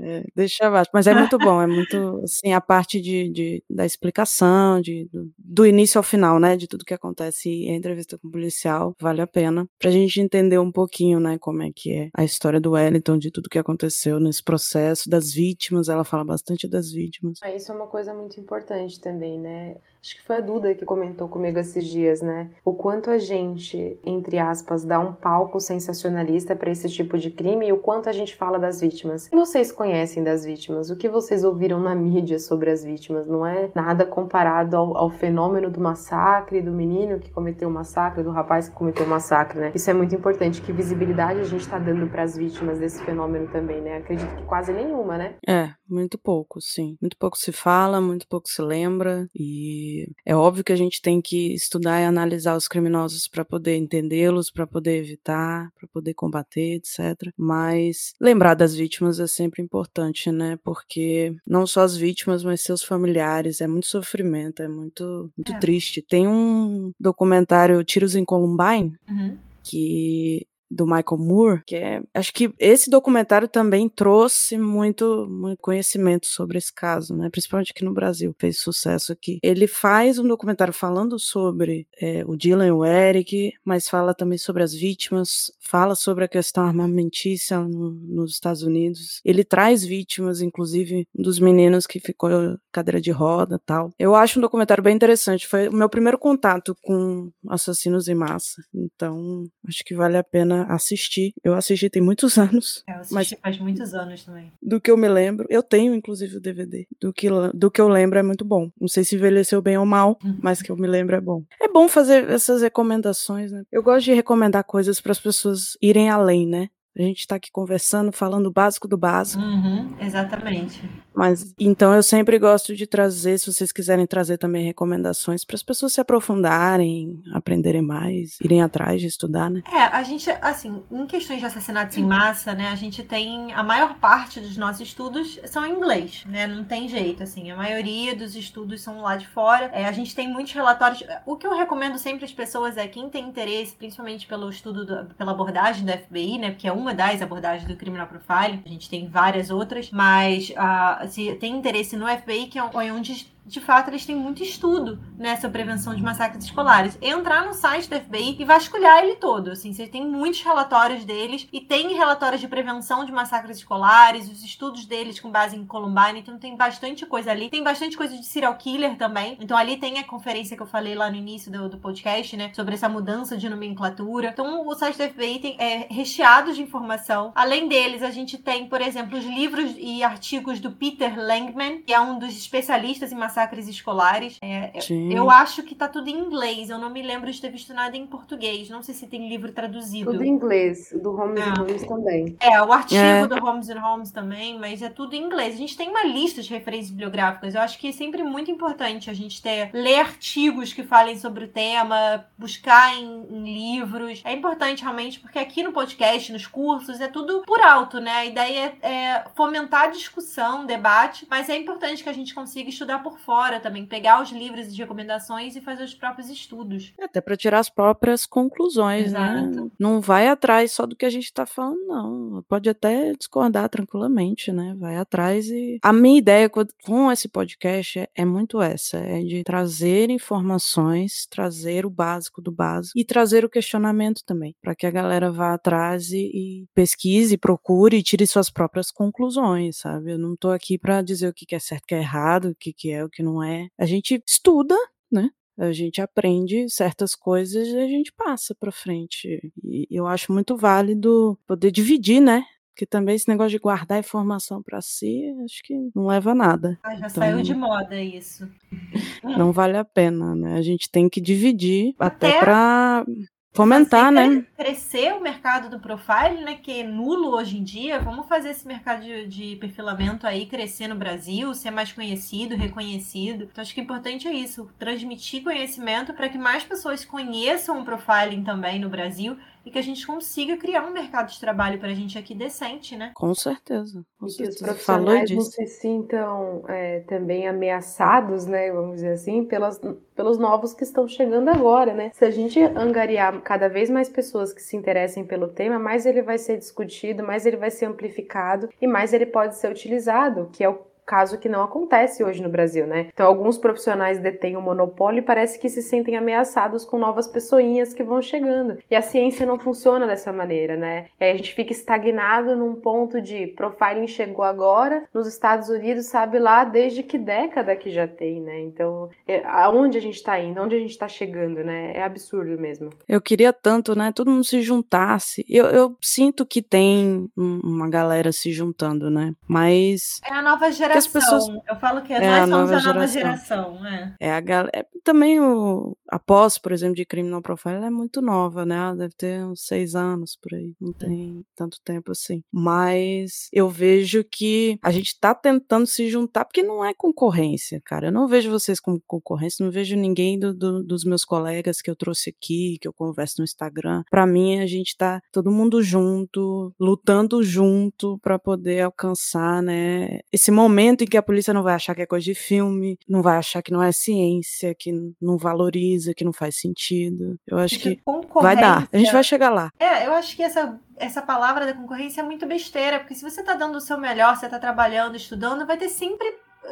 É, deixa abaixo. Mas é muito bom, é muito, assim, a parte de, de- da explicação, de, do, do início ao final, né, de tudo que acontece em entrevista com o policial, vale a pena, pra gente entender um pouquinho, né, como é que é a história do Wellington, de tudo que aconteceu nesse processo, das vítimas, ela fala bastante das vítimas. Ah, Isso é uma coisa muito importante também, né? Acho que foi a Duda que comentou comigo esses dias, né? O quanto a gente, entre aspas, dá um palco sensacionalista para esse tipo de crime e o quanto a gente fala das vítimas. O que vocês conhecem das vítimas? O que vocês ouviram na mídia sobre as vítimas? Não é nada comparado ao, ao fenômeno do massacre, do menino que cometeu o massacre, do rapaz que cometeu o massacre, né? Isso é muito importante. Que visibilidade a gente tá dando para as vítimas desse fenômeno também, né? Acredito que quase nenhuma, né? É, muito pouco, sim. Muito pouco se fala, muito pouco se lembra, e é óbvio que a gente tem que estudar e analisar os criminosos para poder entendê-los, para poder evitar, para poder combater, etc. Mas lembrar das vítimas é sempre importante, né? Porque não só as vítimas, mas seus familiares, é muito sofrimento, é muito, muito É. triste. Tem um documentário Tiros em Columbine, Uhum. que do Michael Moore, que é, acho que esse documentário também trouxe muito, muito conhecimento sobre esse caso, né? Principalmente aqui no Brasil, fez sucesso aqui. Ele faz um documentário falando sobre é, o Dylan e o Eric, mas fala também sobre as vítimas, fala sobre a questão armamentícia no- nos Estados Unidos. Ele traz vítimas, inclusive um dos meninos que ficou cadeira de roda, tal. Eu acho um documentário bem interessante. Foi o meu primeiro contato com assassinos em massa. Então, acho que vale a pena assistir. Eu assisti tem muitos anos, É, eu assisti Mas- faz muitos anos também. do que eu me lembro. Eu tenho, inclusive, o DVD. Do que, do que eu lembro é muito bom. Não sei se envelheceu bem ou mal, Uhum. mas que eu me lembro é bom. É bom fazer essas recomendações, né? Eu gosto de recomendar coisas para as pessoas irem além, né? A gente tá aqui conversando, falando o básico do básico. Uhum, exatamente. Mas então eu sempre gosto de trazer, se vocês quiserem trazer também recomendações para as pessoas se aprofundarem, aprenderem mais, irem atrás de estudar, né? É, a gente, assim, em questões de assassinatos em massa, né, a gente tem. A maior parte dos nossos estudos são em inglês, né? Não tem jeito, assim. A maioria dos estudos são lá de fora. É, a gente tem muitos relatórios. O que eu recomendo sempre às pessoas é quem tem interesse, principalmente pelo estudo, do- pela abordagem da FBI, né? Porque é uma das abordagens do criminal profiling. A gente tem várias outras, mas ah, se tem interesse no FBI, que é onde de fato, eles têm muito estudo nessa prevenção de massacres escolares. Entrar no site da FBI e vasculhar ele todo. Assim, você tem muitos relatórios deles e tem relatórios de prevenção de massacres escolares, os estudos deles com base em Columbine, então tem bastante coisa ali. Tem bastante coisa de serial killer também. Então ali tem a conferência que eu falei lá no início do, do podcast, né? Sobre essa mudança de nomenclatura. Então o site da FBI tem, é recheado de informação. Além deles, a gente tem, por exemplo, os livros e artigos do Peter Langman, que é um dos especialistas em massacres escolares. É, é eu acho que tá tudo em inglês. Eu não me lembro de ter visto nada em português. Não sei se tem livro traduzido. Tudo em inglês. Do Holmes é. Holmes também. É, o artigo é. do Holmes Holmes também, mas é tudo em inglês. A gente tem uma lista de referências bibliográficas. Eu acho que é sempre muito importante a gente ter ler artigos que falem sobre o tema, buscar em, em livros. É importante realmente porque aqui no podcast, nos cursos, é tudo por alto, né? A ideia é, é fomentar a discussão, debate, mas é importante que a gente consiga estudar por fora também, pegar os livros de recomendações e fazer os próprios estudos. Até para tirar as próprias conclusões, né? Exato. né? Não vai atrás só do que a gente está falando, não. Pode até discordar tranquilamente, né? Vai atrás e a minha ideia com esse podcast é, é muito essa, é de trazer informações, trazer o básico do básico e trazer o questionamento também, para que a galera vá atrás e, e pesquise, procure e tire suas próprias conclusões, sabe? Eu não tô aqui para dizer o que é certo, o que é errado, o que é, o que não é. A gente estuda, né? A gente aprende certas coisas e a gente passa para frente. E eu acho muito válido poder dividir, né? Porque também esse negócio de guardar informação para si, acho que não leva a nada. Ah, já então, saiu de moda isso. Não vale a pena, né? A gente tem que dividir até, até para fomentar, né? Crescer o mercado do profile, né? Que é nulo hoje em dia. Vamos fazer esse mercado de, de, perfilamento aí crescer no Brasil, ser mais conhecido, reconhecido. Então acho que o importante é isso, transmitir conhecimento para que mais pessoas conheçam o profiling também no Brasil e que a gente consiga criar um mercado de trabalho para a gente aqui decente, né? Com certeza. Com e certeza. que os profissionais não se sintam é, também ameaçados, né, vamos dizer assim, pelas, pelos novos que estão chegando agora, né? Se a gente angariar cada vez mais pessoas que se interessem pelo tema, mais ele vai ser discutido, mais ele vai ser amplificado e mais ele pode ser utilizado, que é o caso que não acontece hoje no Brasil, né? Então, alguns profissionais detêm o monopólio e parece que se sentem ameaçados com novas pessoinhas que vão chegando. E a ciência não funciona dessa maneira, né? E aí a gente fica estagnado num ponto de profiling chegou agora, nos Estados Unidos sabe lá desde que década que já tem, né? Então, é, aonde a gente tá indo, aonde a gente tá chegando, né? É absurdo mesmo. Eu queria tanto, né? Todo mundo se juntasse. Eu, eu sinto que tem uma galera se juntando, né? Mas. É a nova geração geração. Pessoas... Eu falo que é, nós somos a nova geração. É, é a galera. É, também o... a pós, por exemplo, de Criminal Profile é muito nova, né? Ela deve ter uns seis anos por aí. Não tem tanto tempo assim. Mas eu vejo que a gente tá tentando se juntar, porque não é concorrência, cara. Eu não vejo vocês como concorrência, não vejo ninguém do, do, dos meus colegas que eu trouxe aqui, que eu converso no Instagram. Para mim, a gente tá todo mundo junto, lutando junto para poder alcançar, né, esse momento momento em que a polícia não vai achar que é coisa de filme, não vai achar que não é ciência, que não valoriza, que não faz sentido. Eu acho que vai dar. A gente vai chegar lá. É, eu acho que essa, essa palavra da concorrência é muito besteira, porque se você tá dando o seu melhor, você tá trabalhando, estudando, vai ter sempre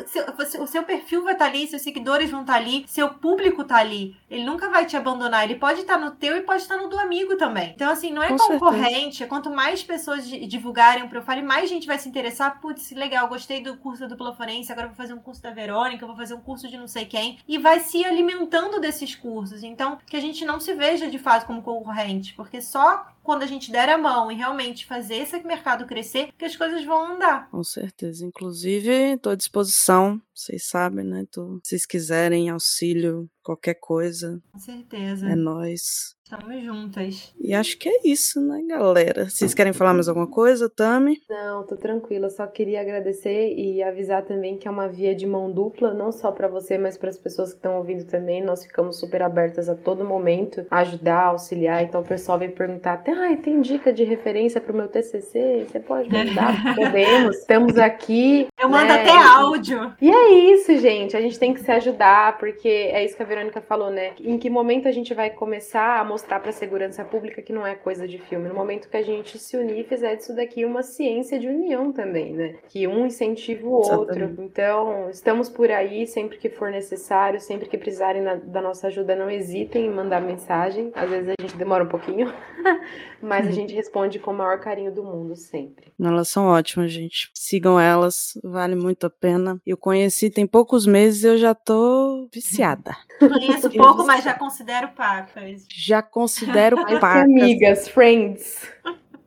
seu, o seu perfil vai estar tá ali, seus seguidores vão estar tá ali, seu público tá ali. Ele nunca vai te abandonar. Ele pode estar tá no teu e pode estar no do amigo também. Então, assim, não é Com concorrente. Certeza. Quanto mais pessoas divulgarem o profile, mais gente vai se interessar. Putz, legal, gostei do curso da dupla forense, agora vou fazer um curso da Verônica, vou fazer um curso de não sei quem. E vai se alimentando desses cursos. Então, que a gente não se veja de fato como concorrente, porque só quando a gente der a mão e realmente fazer esse mercado crescer, que as coisas vão andar. Com certeza. Inclusive, estou à disposição, vocês sabem, né? Tô, se vocês quiserem auxílio, qualquer coisa. Com certeza. É nós. Estamos juntas. E acho que é isso, né, galera? Vocês querem falar mais alguma coisa, Tami? Não, tô tranquila. Só queria agradecer e avisar também que é uma via de mão dupla, não só para você, mas para as pessoas que estão ouvindo também. Nós ficamos super abertas a todo momento, a ajudar, auxiliar. Então o pessoal vem perguntar até, ah, tem dica de referência para o meu TCC? Você pode mandar? Podemos. Estamos aqui. Eu né? mando até áudio. E é isso, gente. A gente tem que se ajudar, porque é isso que a Verônica falou, né? Em que momento a gente vai começar a mostrar para a segurança pública que não é coisa de filme? No momento que a gente se unir e fizer disso daqui uma ciência de união também, né? Que um incentiva o outro. Exatamente. Então, estamos por aí sempre que for necessário, sempre que precisarem da nossa ajuda, não hesitem em mandar mensagem. Às vezes a gente demora um pouquinho, mas a gente responde com o maior carinho do mundo sempre. Elas são ótimas, gente. Sigam elas, vale muito a pena. Eu conheci tem poucos meses, eu já tô viciada. Conheço pouco, mas já considero pacas. Já considero pacas. amigas, friends.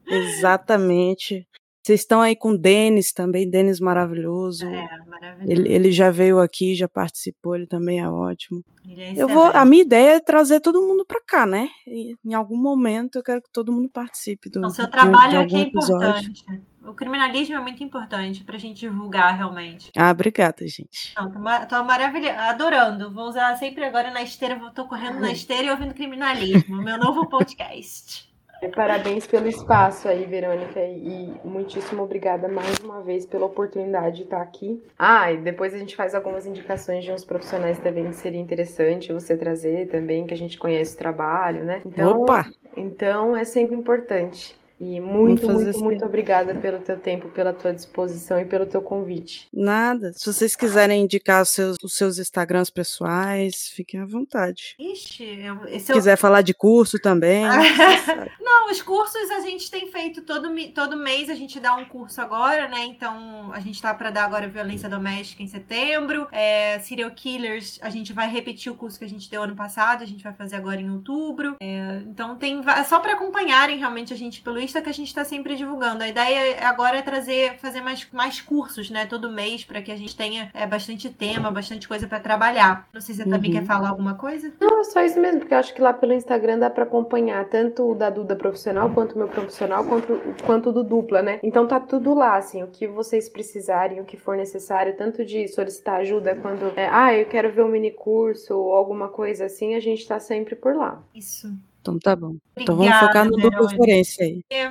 Exatamente. Vocês estão aí com o Denis também, Denis maravilhoso. É, maravilhoso. Ele, ele, já veio aqui, já participou, ele também é ótimo. É eu vou, a minha ideia é trazer todo mundo para cá, né? E, em algum momento eu quero que todo mundo participe do. O seu trabalho de, de aqui é importante. O criminalismo é muito importante pra gente divulgar realmente. Ah, obrigada, gente. Não, tô, tô maravilhando, adorando. Vou usar sempre agora na esteira, tô correndo na esteira e ouvindo criminalismo, meu novo podcast. Parabéns pelo espaço aí, Verônica, e muitíssimo obrigada mais uma vez pela oportunidade de estar aqui. Ah, e depois a gente faz algumas indicações de uns profissionais também que seria interessante você trazer também, que a gente conhece o trabalho, né? Então, Opa! Então é sempre importante. E muito, muito, assim. muito obrigada pelo teu tempo, pela tua disposição e pelo teu convite. Nada. Se vocês quiserem indicar os seus, os seus Instagrams pessoais, fiquem à vontade. Ixi, eu, Se quiser falar de curso também. Não, os cursos a gente tem feito todo, todo mês, a gente dá um curso agora, né? Então, a gente tá para dar agora violência doméstica em setembro. É, serial Killers, a gente vai repetir o curso que a gente deu ano passado, a gente vai fazer agora em outubro. É, então, tem só para acompanharem realmente a gente pelo Instagram que a gente está sempre divulgando. A ideia agora é trazer, fazer mais, mais cursos, né, todo mês, para que a gente tenha é, bastante tema, bastante coisa para trabalhar. Não sei se você uhum. também quer falar alguma coisa. Não, é só isso mesmo, porque eu acho que lá pelo Instagram dá para acompanhar tanto o da Duda profissional, quanto o meu profissional, quanto, quanto do dupla, né? Então tá tudo lá, assim, o que vocês precisarem, o que for necessário, tanto de solicitar ajuda quando, é, ah, eu quero ver um mini curso ou alguma coisa assim, a gente tá sempre por lá. Isso. Então tá bom. Obrigada, então vamos focar no duplo forense aí. É,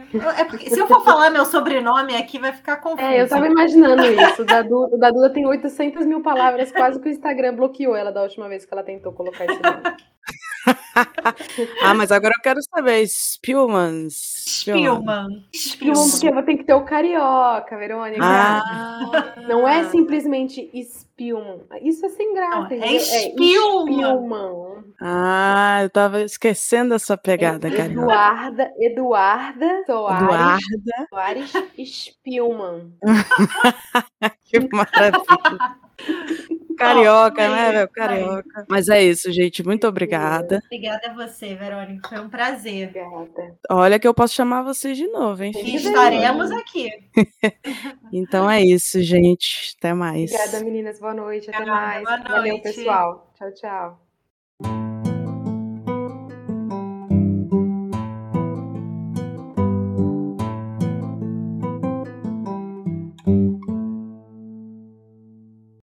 é porque, se eu for falar meu sobrenome aqui, vai ficar confuso. É, eu tava imaginando isso. O da, Duda, da Duda tem 800 mil palavras, quase que o Instagram bloqueou ela da última vez que ela tentou colocar esse nome. ah, mas agora eu quero saber. Spielman. Spielman. Spielman, porque tem que ter o carioca, Verônica. Ah. Não é simplesmente Spielman. Isso é sem graça. Não, é, Spielman. É Ah, eu tava esquecendo essa pegada, é carioca. Eduarda, Eduarda Soares. Eduarda. Soares Spielman. que maravilha. Carioca, né, velho? Carioca. Mas é isso, gente. Muito obrigada. Obrigada a você, Verônica. Foi um prazer. Obrigada. Olha que eu posso chamar vocês de novo, hein? E estaremos aqui. então é isso, gente. Até mais. Obrigada, meninas. Boa noite. Até mais. Boa noite. Valeu, pessoal. Tchau, tchau.